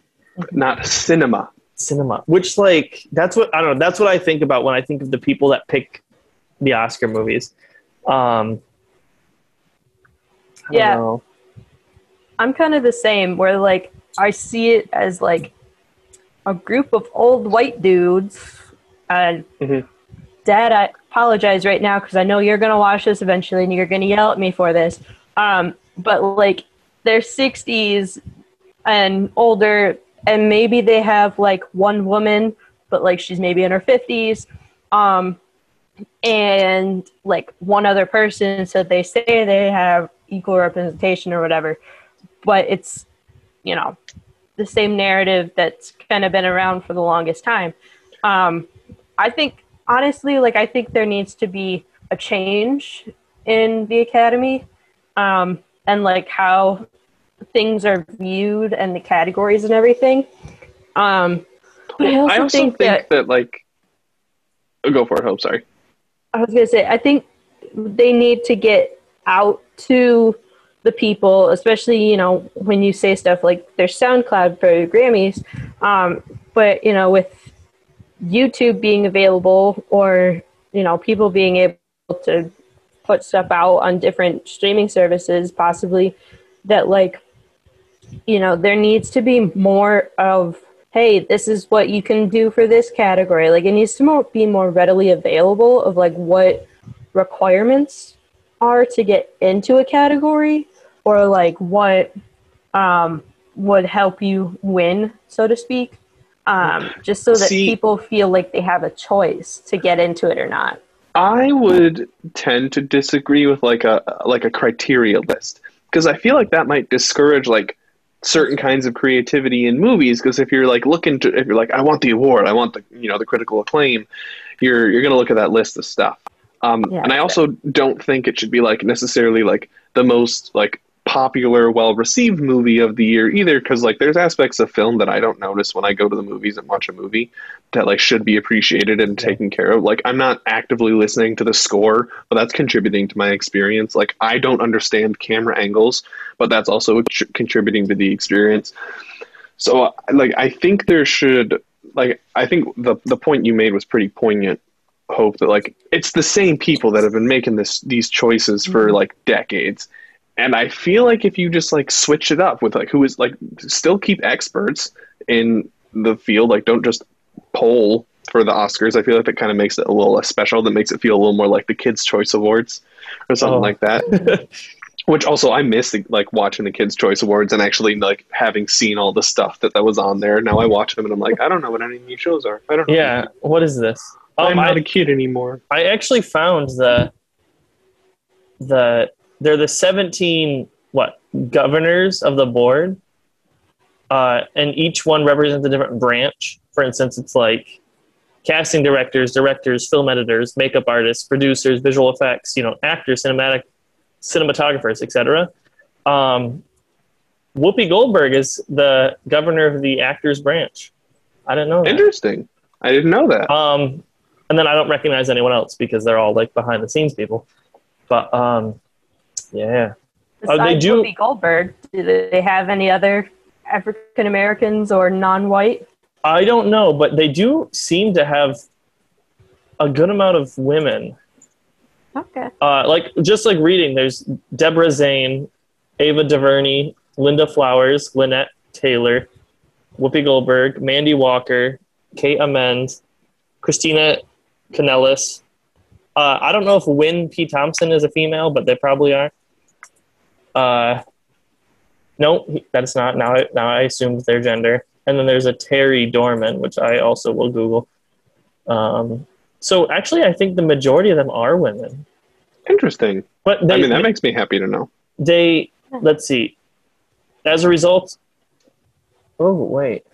Not cinema.
Cinema, which like that's what I don't know. That's what I think about when I think of the people that pick the Oscar movies. Um,
yeah, know. I'm kind of the same. Where like I see it as like a group of old white dudes. And mm-hmm. Dad, I apologize right now because I know you're gonna watch this eventually, and you're gonna yell at me for this. Um, but like they're 60s and older, and maybe they have like one woman, but like she's maybe in her 50s. Um, and like one other person, so they say they have equal representation or whatever, but it's you know the same narrative that's kind of been around for the longest time. Um, I think honestly, like I think there needs to be a change in the academy, um, and like how things are viewed and the categories and everything. Um,
but I also, I also think, think that, that, like, oh, go for it. Hope sorry.
I was gonna say I think they need to get out to the people, especially you know when you say stuff like there's SoundCloud for your Grammys, um, but you know with YouTube being available or you know people being able to put stuff out on different streaming services, possibly that like you know there needs to be more of hey this is what you can do for this category like it needs to more, be more readily available of like what requirements are to get into a category or like what um, would help you win, so to speak, um, just so that See, people feel like they have a choice to get into it or not.
I would tend to disagree with like a like a criteria list because I feel like that might discourage like certain kinds of creativity in movies because if you're like looking to if you're like I want the award, I want the you know the critical acclaim, you're you're gonna look at that list of stuff. Um, yeah, and I also don't think it should be like necessarily like the most like popular, well received movie of the year either, because like there's aspects of film that I don't notice when I go to the movies and watch a movie that like should be appreciated and yeah. taken care of. Like I'm not actively listening to the score, but that's contributing to my experience. Like I don't understand camera angles, but that's also contributing to the experience. So like I think there should like I think the the point you made was pretty poignant hope that like it's the same people that have been making this these choices for mm-hmm. like decades and I feel like if you just like switch it up with like who is like still keep experts in the field, like don't just poll for the Oscars. I feel like that kind of makes it a little less special. That makes it feel a little more like the Kids' Choice Awards or something oh. like that. Which also I miss like watching the Kids' Choice Awards and actually like having seen all the stuff that that was on there. Now I watch them and I'm like, I don't know what any of these shows are. I don't know.
Yeah, what is this?
I'm um, not I, a kid anymore.
I actually found the the they're the 17 what governors of the board uh, and each one represents a different branch for instance it's like casting directors directors film editors makeup artists producers visual effects you know actors cinematic cinematographers etc um, whoopi goldberg is the governor of the actors branch i didn't know that.
Interesting. I didn't know that.
Um, and then I don't recognize anyone else because they're all like behind the scenes people. But um, yeah, Oh, they
Besides
do-
Whoopi Goldberg, do they have any other African Americans or non-white?
I don't know, but they do seem to have a good amount of women.
Okay.
Uh, like just like reading, there's Debra Zane, Ava DuVernay, Linda Flowers, Lynette Taylor, Whoopi Goldberg, Mandy Walker, Kate Amend, Christina Canellis. Uh, I don't know if Wynn P. Thompson is a female, but they probably are. Uh, no, that's not. Now, I, now I assumed their gender. And then there's a Terry Dorman, which I also will Google. Um, so actually, I think the majority of them are women.
Interesting.
But they,
I mean, that makes me happy to know.
they let's see. As a result, oh wait,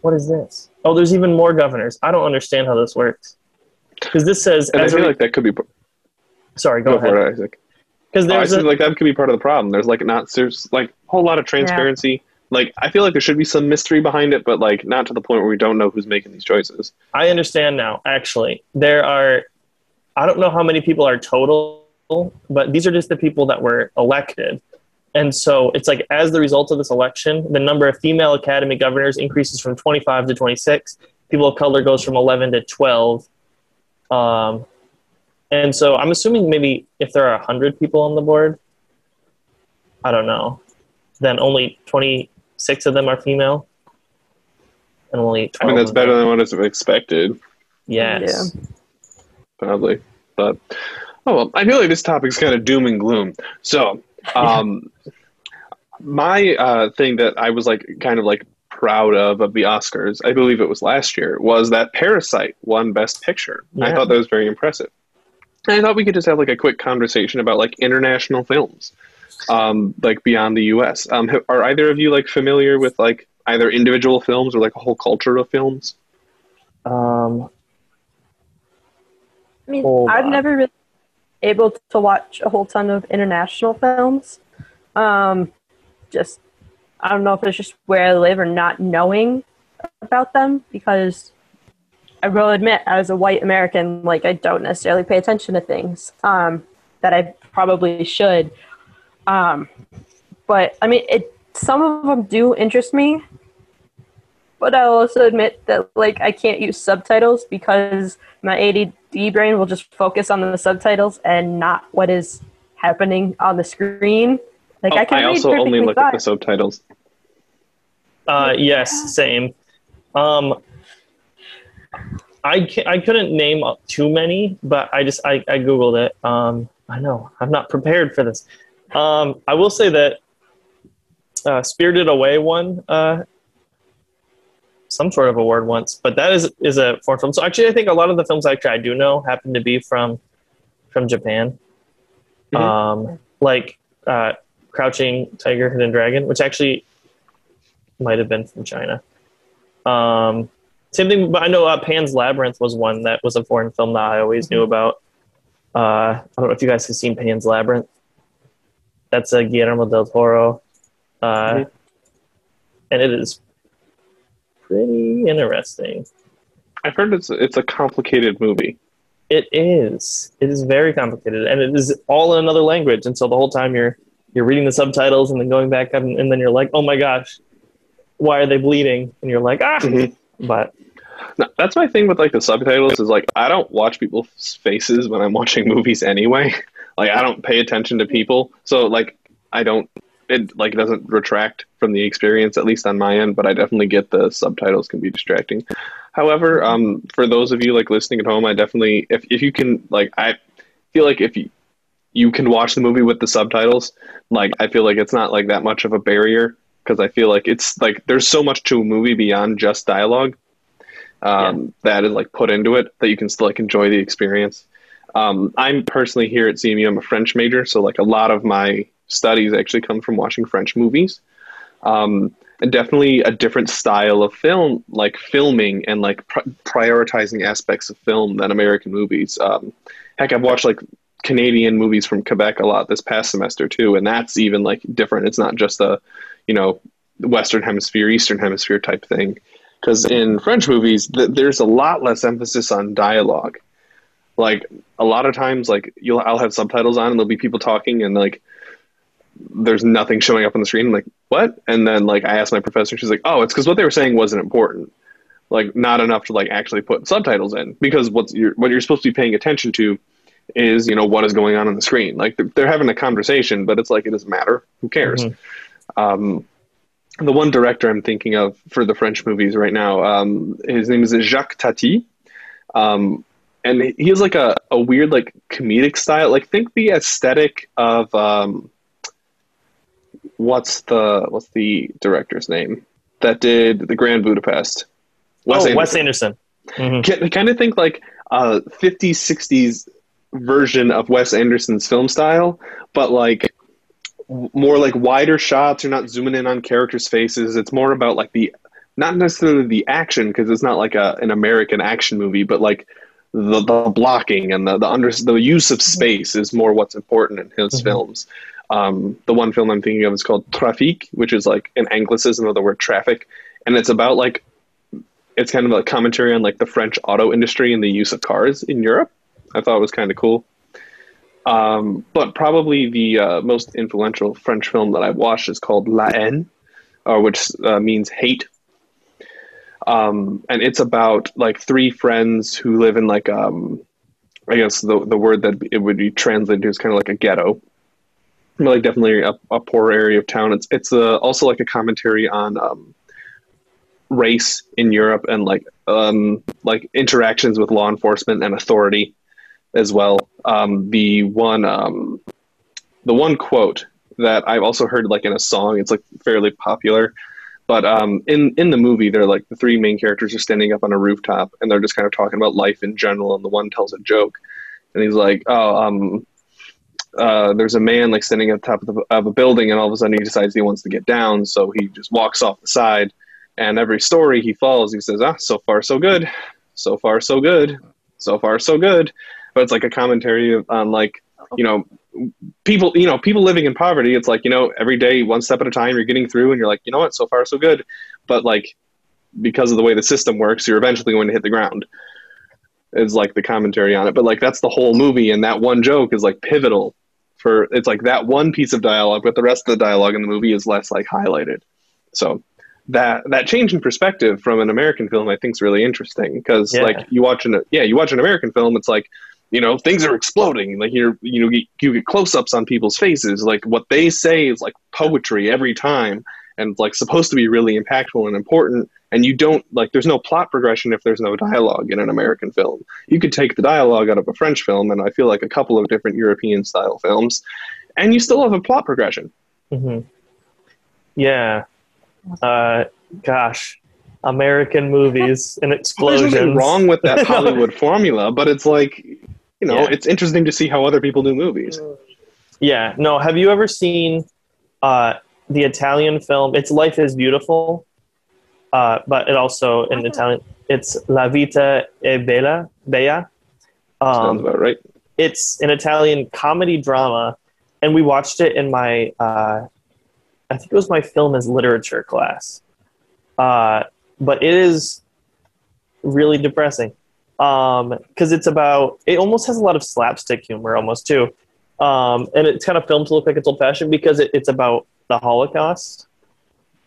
what is this? Oh, there's even more governors. I don't understand how this works because this says
And I
as a
feel
re-
like that could be.
sorry, go
Go
ahead
for it, Isaac.
because
Oh,
there's
feel
a,
like that could be part of the problem. There's like not there's like a whole lot of transparency. Like I feel like there should be some mystery behind it, but like not to the point where we don't know who's making these choices.
I understand now. Actually, there are I don't know how many people are total, but these are just the people that were elected. And so it's like as the result of this election, the number of female academy governors increases from 25 to 26. People of color goes from 11 to 12. Um, and so I'm assuming maybe if there are 100 people on the board, I don't know, then only 26 of them are female. And only 12
I mean, that's better than what is expected,
Yes.
probably. But oh well, I feel like this topic's kind of doom and gloom. So, um, my uh, thing that I was like kind of like proud of of the Oscars, I believe it was last year, was that Parasite won Best Picture. I thought that was very impressive. And I thought we could just have like a quick conversation about like international films, um, like beyond the U.S. Um, ha- are either of you like familiar with like either individual films or like a whole culture of films?
Um,
I mean, I've
on.
never really been able to watch a whole ton of international films. Um, just I don't know if it's just where I live or not knowing about them because I will admit, as a white American, like I don't necessarily pay attention to things um, that I probably should. Um, but I mean, it some of them do interest me, but I'll also admit that like I can't use subtitles because my ADD brain will just focus on the subtitles and not what is happening on the screen. Like
Oh,
I can read
also only
perfectly
look at the subtitles.
uh, yes, same. Um, I ca- I couldn't name too many, but I just I, I googled it. Um, I know I'm not prepared for this. Um, I will say that uh, Spirited Away won uh, some sort of award once, but that is is a foreign film. So actually, I think a lot of the films actually I do know happen to be from from Japan,
Mhm.
um, like uh, Crouching Tiger, Hidden Dragon, which actually might have been from China. Um, same thing, but I know uh, Pan's Labyrinth was one that was a foreign film that I always knew about. Uh, I don't know if you guys have seen Pan's Labyrinth. That's a Guillermo del Toro, uh,
Mhm.
and it is pretty interesting.
I've heard it's it's a complicated movie.
It is. It is very complicated, and it is all in another language. And so the whole time you're you're reading the subtitles and then going back and, and then you're like, oh my gosh, why are they bleeding? And you're like, ah.
Mhm.
But
No, that's my thing with like the subtitles is like I don't watch people's faces when I'm watching movies anyway. Like I don't pay attention to people, so like I don't. It like doesn't retract from the experience, at least on my end. But I definitely get the subtitles can be distracting. However, um, for those of you like listening at home, I definitely if if you can like I feel like if you you can watch the movie with the subtitles, like I feel like it's not like that much of a barrier because I feel like it's like there's so much to a movie beyond just dialogue um, that is like put into it that you can still like enjoy the experience. Um, I'm personally here at CMU. I'm a French major, so like a lot of my studies actually come from watching French movies. Um, and definitely a different style of film, like filming and like pr- prioritizing aspects of film than American movies. Um, heck, I've watched like Canadian movies from Quebec a lot this past semester too, and that's even like different. It's not just a, you know, Western Hemisphere, Eastern Hemisphere type thing. Because in French movies, th- there's a lot less emphasis on dialogue. Like a lot of times, like you'll I'll have subtitles on and there'll be people talking and like there's nothing showing up on the screen. I'm like what? And then like I asked my professor, she's like, oh, it's because what they were saying wasn't important. Like not enough to like actually put subtitles in because what's you're, what you're supposed to be paying attention to is you know what is going on on the screen. Like they're, they're having a conversation, but it's like it doesn't matter. Who cares?
Mm-hmm.
Um, the one director I'm thinking of for the French movies right now, um, his name is Jacques Tati. Um, and he has like a, a weird like comedic style. Like think the aesthetic of um, what's the what's the director's name that did the Grand Budapest?
Wes oh, Anderson. Wes Anderson.
Mm-hmm. Kind of think like a 50s 60s version of Wes Anderson's film style, but like more like wider shots. You're not zooming in on characters' faces. It's more about like the not necessarily the action because it's not like a an American action movie, but like the, the blocking and the the under the use of space is more what's important in his mm-hmm. films. Um, the one film I'm thinking of is called Trafic, which is like an anglicism of the word traffic, and it's about like it's kind of a commentary on like the French auto industry and the use of cars in Europe. I thought it was kind of cool. Um, but probably the uh, most influential French film that I've watched is called La Haine, uh, which uh, means hate. Um, and it's about like three friends who live in like um, I guess the the word that it would be translated to is kind of like a ghetto, but like definitely a, a poor area of town. It's it's a, uh, also like a commentary on um, race in Europe and like um, like interactions with law enforcement and authority as well. Um, the one um, the one quote that I've also heard like in a song, it's like fairly popular. But um, in in the movie, they're like the three main characters are standing up on a rooftop and they're just kind of talking about life in general. And the one tells a joke, and he's like, "Oh, um, uh, there's a man like standing at the top of, the, of, a building, and all of a sudden he decides he wants to get down, so he just walks off the side. And every story he follows, he says, "Ah, so far so good, so far so good, so far so good." But it's like a commentary on like you know people you know people living in poverty. It's like you know every day one step at a time you're getting through, and you're like you know what, so far so good. But like because of the way the system works, you're eventually going to hit the ground. Is like the commentary on it, but like that's the whole movie, and that one joke is like pivotal for it's like that one piece of dialogue, but the rest of the dialogue in the movie is less like highlighted. So that that change in perspective from an American film, I think, is really interesting because yeah. like you watch an yeah you watch an American film, it's like you know things are exploding, like you're you know you get close ups on people's faces, like what they say is like poetry every time, and like supposed to be really impactful and important. And you don't like there's no plot progression if there's no dialogue in an american film. You could take the dialogue out of a french film and i feel like a couple of different european style films and you still have a plot progression.
Mm-hmm. yeah. Uh, gosh. American movies and explosions
there's nothing wrong with that hollywood formula but it's like you know yeah. it's interesting to see how other people do movies
yeah no have you ever seen uh, the Italian film. It's Life is Beautiful, uh, but it also in Italian it's La Vita è Bella. Bella.
Um, Sounds about right.
It's an Italian comedy drama, and we watched it in my uh, I think it was my film as literature class. Uh, but it is really depressing because um, it's about it almost has a lot of slapstick humor almost too. Um, and it's kind of filmed to look like it's old fashioned because it, it's about the Holocaust,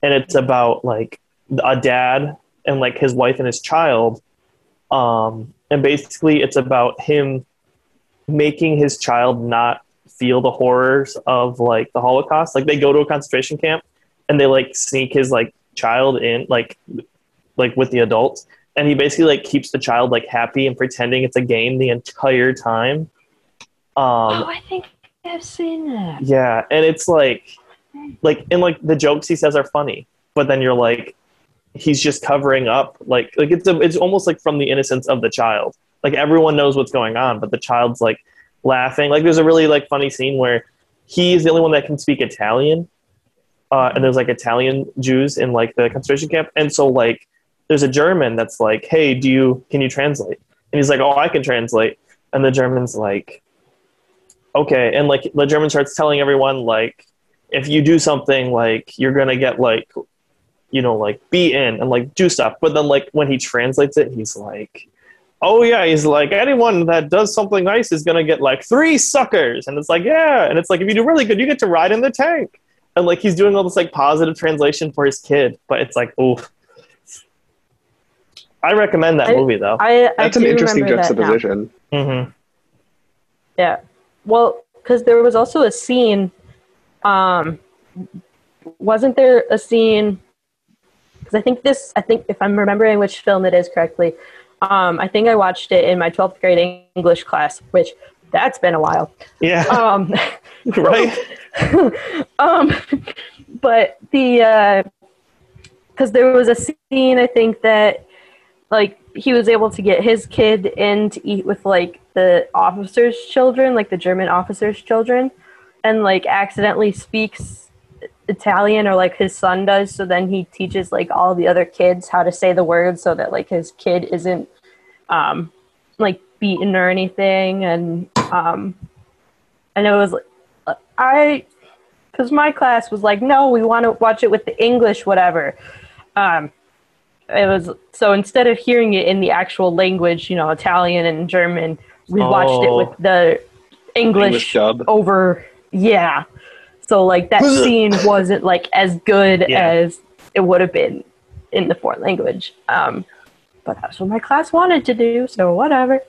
and it's about like a dad and like his wife and his child, um, and basically it's about him making his child not feel the horrors of like the Holocaust. Like they go to a concentration camp and they like sneak his like child in like like with the adults and he basically like keeps the child like happy and pretending it's a game the entire time.
Um, oh, I think I've seen that.
Yeah, and it's like like and like the jokes he says are funny, but then you're like, he's just covering up like like it's a, it's almost like from the innocence of the child. like everyone knows what's going on, but the child's like laughing. Like there's a really like funny scene where he's the only one that can speak Italian, uh, and there's like Italian Jews in like the concentration camp, and so like there's a German that's like, "Hey, do you can you translate?" And he's like, "Oh, I can translate," and the German's like, "Okay," and like the German starts telling everyone like, if you do something like you're gonna get like, you know, like beaten and like do stuff, but then like when he translates it, he's like. Oh yeah, he's like anyone that does something nice is gonna get like three suckers, and it's like yeah, and it's like if you do really good, you get to ride in the tank, and like he's doing all this like positive translation for his kid, but it's like oof. I recommend that
I-
movie though.
I, I
That's an interesting
remember that now.
juxtaposition.
hmm
Yeah. Well, because there was also a scene. Um, wasn't there a scene? Because I think this, I think if I'm remembering which film it is correctly, um, I think I watched it in my 12th grade English class, which that's been a while.
Yeah,
Um,
right.
um, but the because there was a scene I think that like he was able to get his kid in to eat with like the officers' children, like the German officers' children, and like accidentally speaks Italian or like his son does. So then he teaches like all the other kids how to say the words so that like his kid isn't um, like beaten or anything. And um, and it was I because my class was like, no, we want to watch it with the English, whatever. Um, it was so instead of hearing it in the actual language, you know, Italian and German, we watched it
Oh.
with the English,
English
over. Yeah, so like that scene wasn't like as good
Yeah.
as it would have been in the foreign language. Um, but that's what my class wanted to do, so whatever.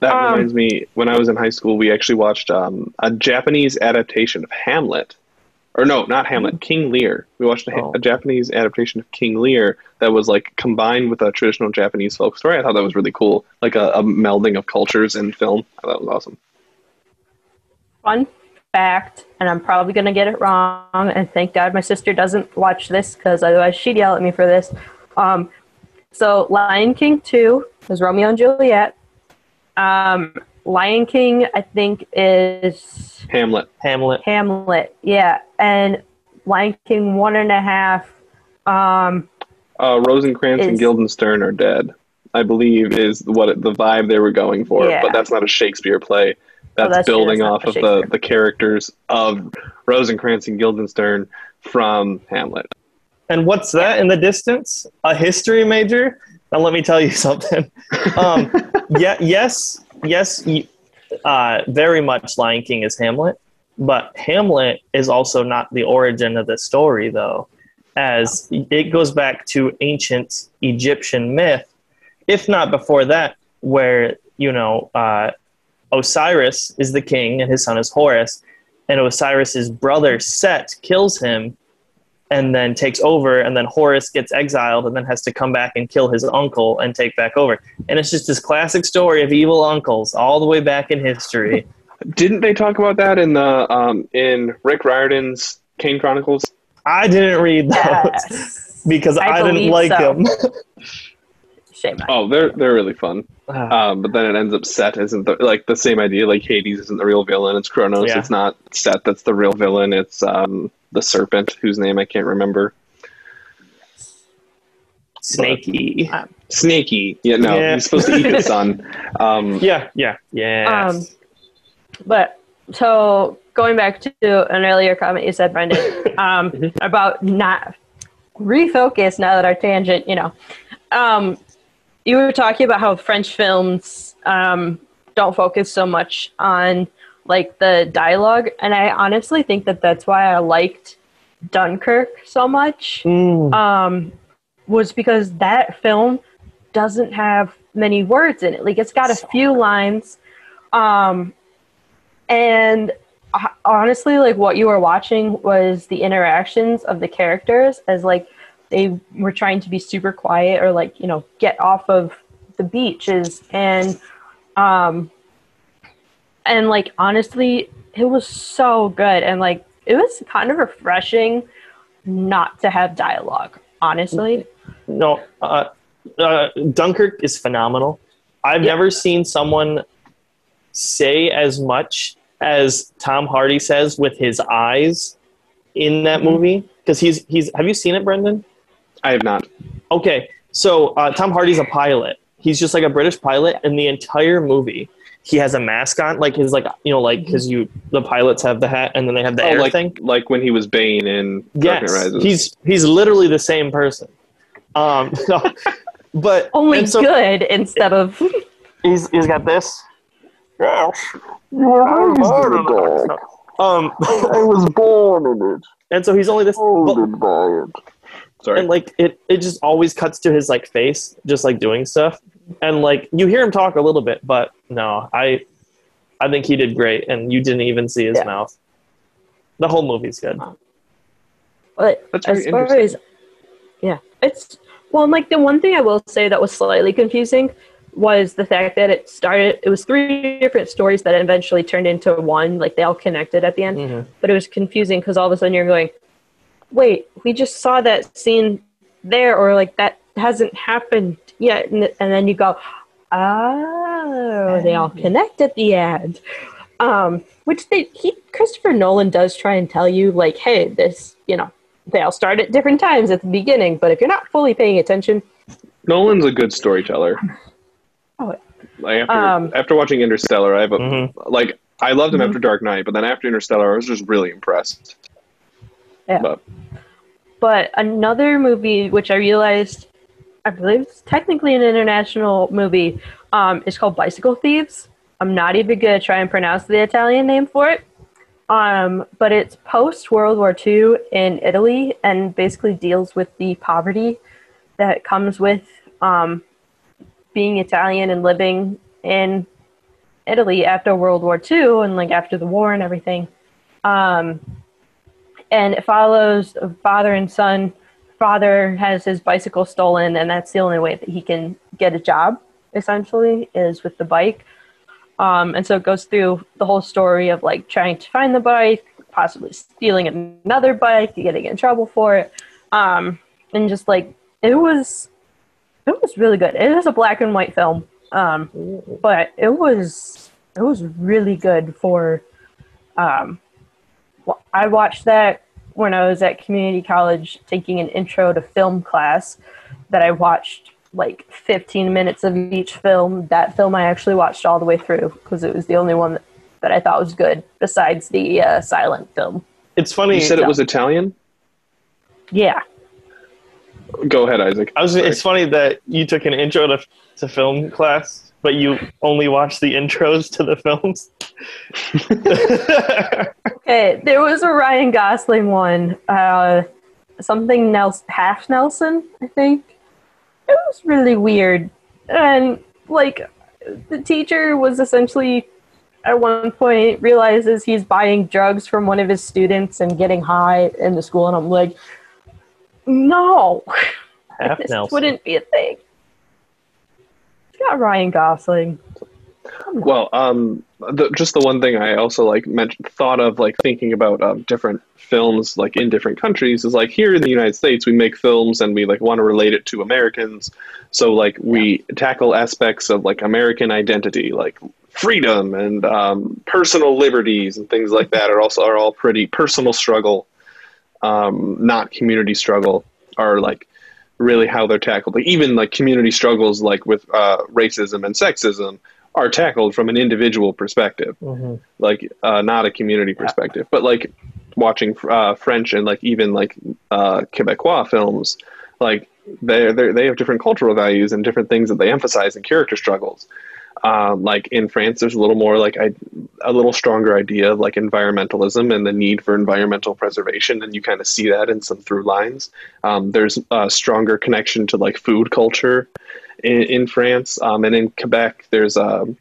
That
Um,
reminds me, when I was in high school, we actually watched um, a Japanese adaptation of Hamlet. Or no, not Hamlet, King Lear. We watched a,
Oh.
a Japanese adaptation of King Lear that was like combined with a traditional Japanese folk story. I thought that was really cool, like a, a melding of cultures in film. I thought that was awesome.
fun fact, and I'm probably going to get it wrong. And thank God my sister doesn't watch this because otherwise she'd yell at me for this. Um, so, Lion King 2 was Romeo and Juliet. Um, Lion King, I think, is
Hamlet.
Hamlet.
Hamlet. Yeah. And Lion King one and a half. Um,
Uh, Rosencrantz and Guildenstern are dead. I believe is what it- the vibe they were going for,
Yeah.
but that's not a Shakespeare play. That's,
that's
building
that's
off of the, the characters of Rosencrantz and Guildenstern from Hamlet.
And what's that in the distance? A history major? Now let me tell you something. Um, yeah, yes, yes, uh, very much Lion King is Hamlet, but Hamlet is also not the origin of the story, though, as it goes back to ancient Egyptian myth, if not before that, where you know uh, Osiris is the king and his son is Horus, and Osiris's brother Set kills him and then takes over and then Horus gets exiled and then has to come back and kill his uncle and take back over. And it's just this classic story of evil uncles all the way back in history.
Didn't they talk about that in the um, in Rick Riordan's Kane Chronicles?
I didn't read those
yes.
because
I
I, didn't like
so.
them.
Shame. on
Oh, they're they're really fun. Um, but then it ends up Set isn't the, like the same idea. Like Hades isn't the real villain. It's Kronos.
Yeah.
It's not Set that's the real villain. It's um, the serpent whose name I can't remember.
Snaky.
Snakey. Yeah, no,
Yeah.
he's supposed to eat his son. Um,
Yeah, yeah, yeah.
Um, but so going back to an earlier comment you said, Brendan, um, about not refocus now that our tangent, you know, um, you were talking about how French films um, don't focus so much on like the dialogue, and I honestly think that that's why I liked Dunkirk so much
Mm,
um, was because that film doesn't have many words in it. Like it's got a few lines, um, and honestly, like what you were watching was the interactions of the characters as like they were trying to be super quiet or like you know get off of the beaches and um and like honestly it was so good and like it was kind of refreshing not to have dialogue honestly
no, uh, uh, Dunkirk is phenomenal. I've
Yeah.
never seen someone say as much as Tom Hardy says with his eyes in that
Mm-hmm.
movie because he's he's. Have you seen it, Brendan?
I have not.
Okay, so uh, Tom Hardy's a pilot. He's just like a British pilot, and the entire movie he has a mask on, like his like you know like because you the pilots have the hat and then they have the
Oh,
air
like
thing.
like when he was Bane in Dark Knight
Yes,
Rises.
he's he's literally the same person. Um, so, but
Only
so
good instead of.
he's he's got this. Um,
I was born in it.
and so he's only this, but,
by it. Sorry.
and like it, it just always cuts to his like face, just like doing stuff, and like you hear him talk a little bit, but no, I, I think he did great, and you didn't even see his
Yeah.
mouth. The whole movie's good.
But
That's
as far as yeah, it's well, and, like the one thing I will say that was slightly confusing was the fact that it started. It was three different stories that eventually turned into one. Like they all connected at the end,
Mhm.
but it was confusing because all of a sudden you're going, "Wait, we just saw that scene there," or like that hasn't happened yet, and, and then you go, "Oh, they all connect at the end." Um, which they he Christopher Nolan does try and tell you, like, "Hey, this, you know." They all start at different times at the beginning, but if you're not fully paying attention,
Nolan's a good storyteller.
Oh,
Like after,
Um,
after watching Interstellar, I have a
Mhm.
like I loved him
Mhm.
after Dark Knight, but then after Interstellar, I was just really impressed.
Yeah.
But
But another movie, which I realized, I believe it's technically an international movie, um, is called Bicycle Thieves. I'm not even gonna try and pronounce the Italian name for it. Um, but it's post World War II in Italy and basically deals with the poverty that comes with um, being Italian and living in Italy after World War II and like after the war and everything. Um, and it follows a father and son. Father has his bicycle stolen, and that's the only way that he can get a job. Essentially, is with the bike. Um, and so it goes through the whole story of like trying to find the bike, possibly stealing another bike, getting in trouble for it, um, and just like it was, it was really good. It is a black and white film, um, but it was it was really good for um, I watched that when I was at community college taking an intro to film class that I watched like 15 minutes of each film. That film I actually watched all the way through because it was the only one that, that I thought was good besides the uh, silent film.
It's funny.
you said it was Italian.
Yeah.
Go ahead, Isaac.
I was.
Sorry.
It's funny that you took an intro to to film class, but you only watch the intros to the films.
Okay, there was a Ryan Gosling one, uh, something Nelson, half Nelson, I think. It was really weird, and like the teacher was essentially at one point realizes he's buying drugs from one of his students and getting high in the school, and I'm like, no,
Half
this
Nelson.
wouldn't be a thing. Ryan Gosling.
Well, um, the, just the one thing I also like mentioned, thought of like thinking about um, different films like in different countries is like here in the United States we make films and we like want to relate it to Americans, so like we tackle aspects of like American identity, like freedom and um, personal liberties and things like that are also are all pretty personal struggle, um, not community struggle, are like really how they're tackled. Like even like community struggles like with uh, racism and sexism are tackled from an individual perspective,
Mhm.
like uh, not a community perspective. But like watching uh, French and like even like uh, Quebecois films, like they they they have different cultural values and different things that they emphasize in character struggles. Um, like in France, there's a little more like I, a little stronger idea of like environmentalism and the need for environmental preservation, and you kind of see that in some through lines. Um, there's a stronger connection to like food culture in, in France, um, and in Quebec, there's um,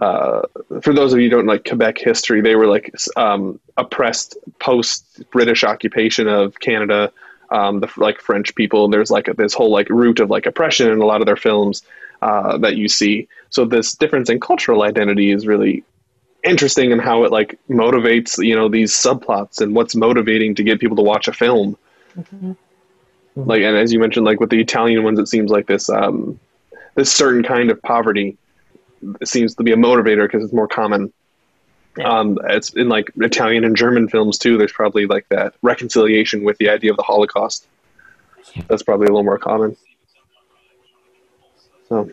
uh, for those of you who don't like Quebec history, they were like um, oppressed post British occupation of Canada. Um, the like French people, there's like this whole like root of like oppression in a lot of their films uh, that you see. So this difference in cultural identity is really interesting in how it like motivates you know these subplots and what's motivating to get people to watch a film like and as you mentioned like with the italian ones it seems like this um this certain kind of poverty seems to be a motivator because it's more common.
Yeah.
Um, it's in like Italian and German films too. There's probably like that reconciliation with the idea of the Holocaust. That's probably a little more common. So,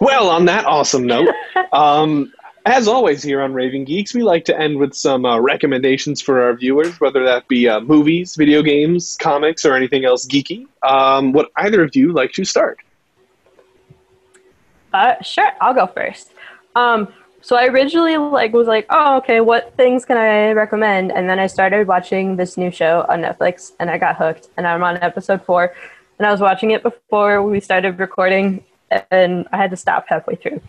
well, on that awesome note, um, as always here on Raving Geeks, we like to end with some uh, recommendations for our viewers, whether that be uh, movies, video games, comics, or anything else geeky. Um, would either of you like to start?
Uh, sure, I'll go first. Um, so I originally like was like, oh, okay, what things can I recommend? And then I started watching this new show on Netflix, and I got hooked. And I'm on episode four, and I was watching it before we started recording, and I had to stop halfway through.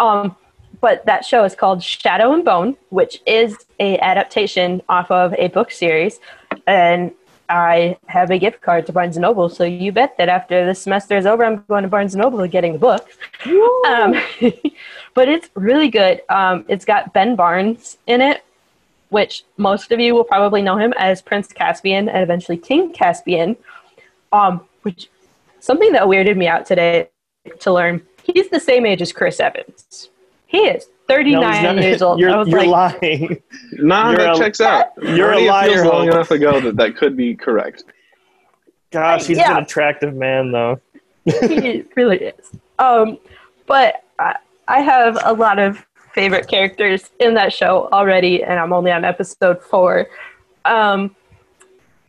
Um, but that show is called Shadow and Bone, which is a adaptation off of a book series, and I have a gift card to Barnes and Noble. So you bet that after this semester is over, I'm going to Barnes and Noble and getting the book. Um, but it's really good. Um, it's got Ben Barnes in it, which most of you will probably know him as Prince Caspian and eventually King Caspian. Um, which something that weirded me out today to learn. He's the same age as Chris Evans. He is 39
No, he's not-
years old.
You're,
was
you're
like,
lying.
Nah,
You're
that
a-
checks out.
you're a liar,
feels long enough ago that that could be correct.
Gosh, he's
Yeah.
an attractive man, though.
he really is. Um, but I, I have a lot of favorite characters in that show already, and I'm only on episode four. Um,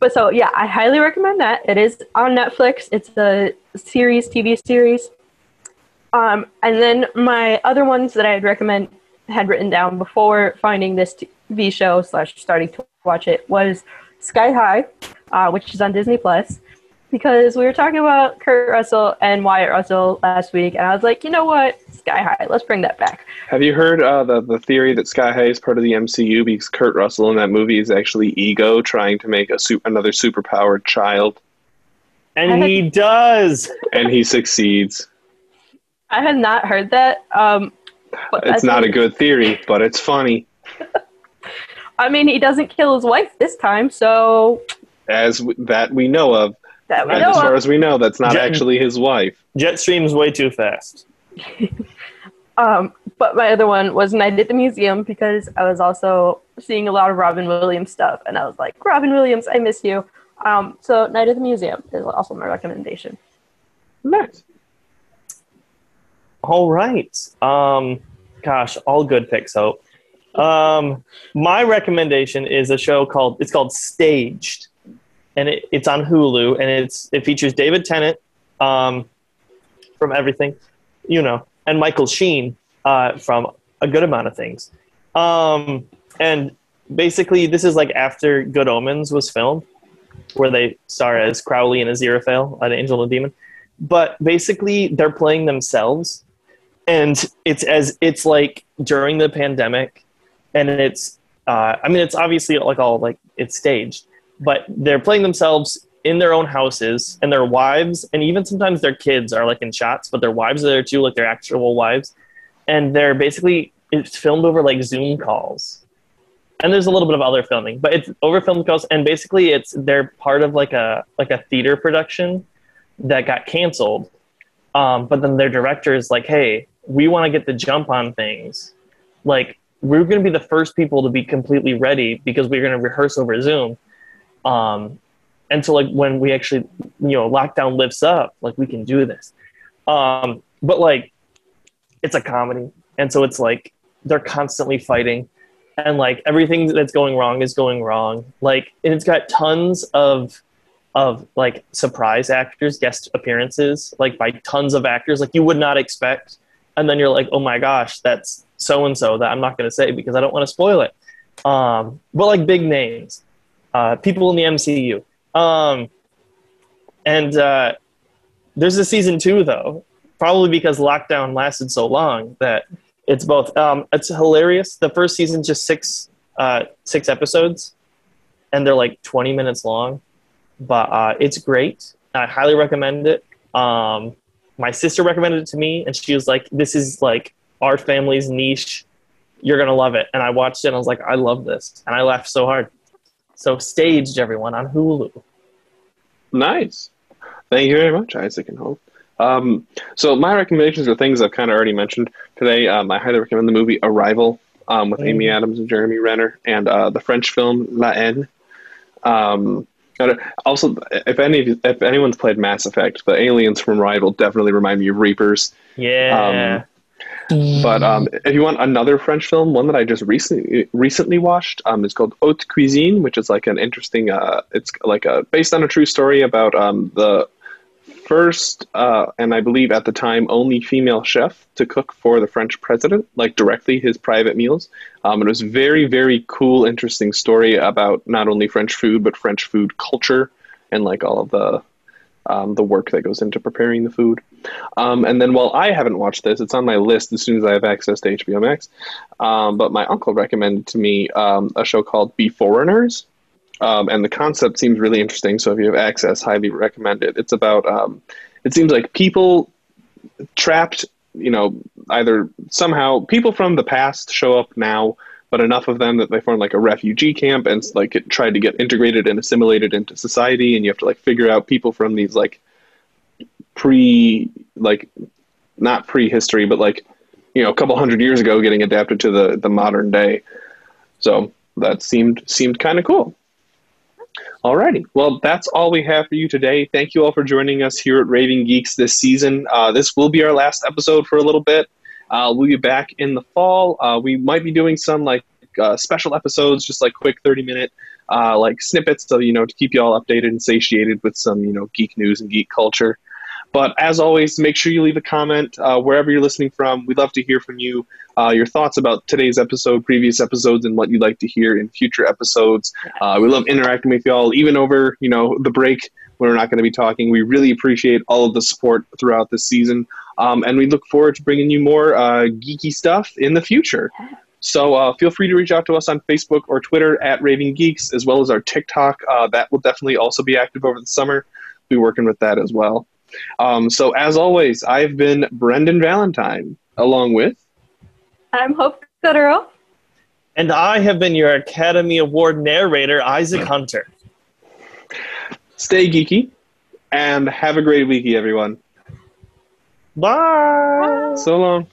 but so yeah, I highly recommend that. It is on Netflix. It's a series, TV series. Um, and then my other ones that I'd recommend had written down before finding this TV show slash starting to watch it was Sky High, uh, which is on Disney Plus because we were talking about Kurt Russell and Wyatt Russell last week, and I was like, you know what, Sky High, let's bring that back.
Have you heard uh, the the theory that Sky High is part of the MCU because Kurt Russell in that movie is actually ego trying to make a su- another superpowered child,
And he does.
and he succeeds.
I had not heard that. Um, but
It's not a good theory, but it's funny.
I mean, he doesn't kill his wife this time, so
As w- that we know of,
that we know
as far
of.
as we know, that's not
Jen-
actually his wife.
Jetstream's way too fast.
Um, but my other one was Night at the Museum because I was also seeing a lot of Robin Williams stuff, and I was like, Robin Williams, I miss you. Um, so Night at the Museum is also my recommendation.
Nice.
All right. Um, gosh, all good picks, Hope. Um, my recommendation is a show called it's called Staged, and it, it's on Hulu, and it's it features David Tennant um, from Everything, you know, and Michael Sheen uh, from a good amount of things. Um, and basically, this is like after Good Omens was filmed, where they star as Crowley and Aziraphale, an angel and demon. But basically, they're playing themselves and it's as it's like during the pandemic and it's uh, i mean it's obviously like all like it's staged but they're playing themselves in their own houses and their wives and even sometimes their kids are like in shots but their wives are there too like their actual wives and they're basically it's filmed over like zoom calls and there's a little bit of other filming but it's over filmed calls and basically it's they're part of like a like a theater production that got canceled um, but then their director is like hey we want to get the jump on things. Like we're going to be the first people to be completely ready because we're going to rehearse over Zoom. Um, and so like when we actually, you know, lockdown lifts up, like we can do this. Um, but like it's a comedy. And so it's like they're constantly fighting and like everything that's going wrong is going wrong. Like, and it's got tons of, of like surprise actors, guest appearances, like by tons of actors, like you would not expect and then you're like, oh my gosh, that's so and so that I'm not going to say because I don't want to spoil it. Um, but like big names, uh, people in the MCU. Um, and uh, there's a season two though, probably because lockdown lasted so long that it's both. Um, it's hilarious. The first season just six uh, six episodes, and they're like 20 minutes long, but uh, it's great. I highly recommend it. Um, my sister recommended it to me and she was like this is like our family's niche you're gonna love it and i watched it and i was like i love this and i laughed so hard so staged everyone on hulu
Nice. Thank you very much, Isaac and Hope. Um, so my recommendations are things I've kind of already mentioned today. Um, I highly recommend the movie Arrival um, with Amy Adams and Jeremy Renner, and uh, the French film La Haine. Um, also, if any if anyone's played Mass Effect, the aliens from Arrival definitely remind me of Reapers.
Yeah.
But um, if you want another French film, one that I just recently recently watched, um, is called Haute Cuisine, which is like an interesting. Uh, it's like a based on a true story about um, the first uh, and I believe at the time only female chef to cook for the French president, like directly his private meals. Um, it was very very cool, interesting story about not only French food but French food culture and like all of the um, the work that goes into preparing the food. Um, and then while I haven't watched this, it's on my list as soon as I have access to HBO Max. Um, but my uncle recommended to me um, a show called Beforeigners. Um, and the concept seems really interesting. So if you have access, highly recommend it. It's about, um, it seems like people trapped, you know, either somehow people from the past show up now but enough of them that they form like a refugee camp and like it tried to get integrated and assimilated into society and you have to like figure out people from these like pre like not prehistory but like you know a couple hundred years ago getting adapted to the the modern day so that seemed seemed kind of cool Alrighty, well, that's all we have for you today. Thank you all for joining us here at Raving Geeks this season. Uh, this will be our last episode for a little bit. Uh, we'll be back in the fall. Uh, we might be doing some like uh, special episodes, just like quick thirty minute uh, like snippets, so you know to keep you all updated and satiated with some you know geek news and geek culture. But as always, make sure you leave a comment uh, wherever you're listening from. We'd love to hear from you, uh, your thoughts about today's episode, previous episodes, and what you'd like to hear in future episodes. Uh, we love interacting with y'all, even over you know the break when we're not going to be talking. We really appreciate all of the support throughout this season. Um, and we look forward to bringing you more uh, geeky stuff in the future. So uh, feel free to reach out to us on Facebook or Twitter at Raving Geeks, as well as our TikTok. Uh, that will definitely also be active over the summer. Be working with that as well. Um, so as always, I've been Brendan Valentine, along with.
I'm Hope Gooderl.
And I have been your Academy Award narrator, Isaac Hunter.
Stay geeky, and have a great weeky, everyone.
Bye.
So long.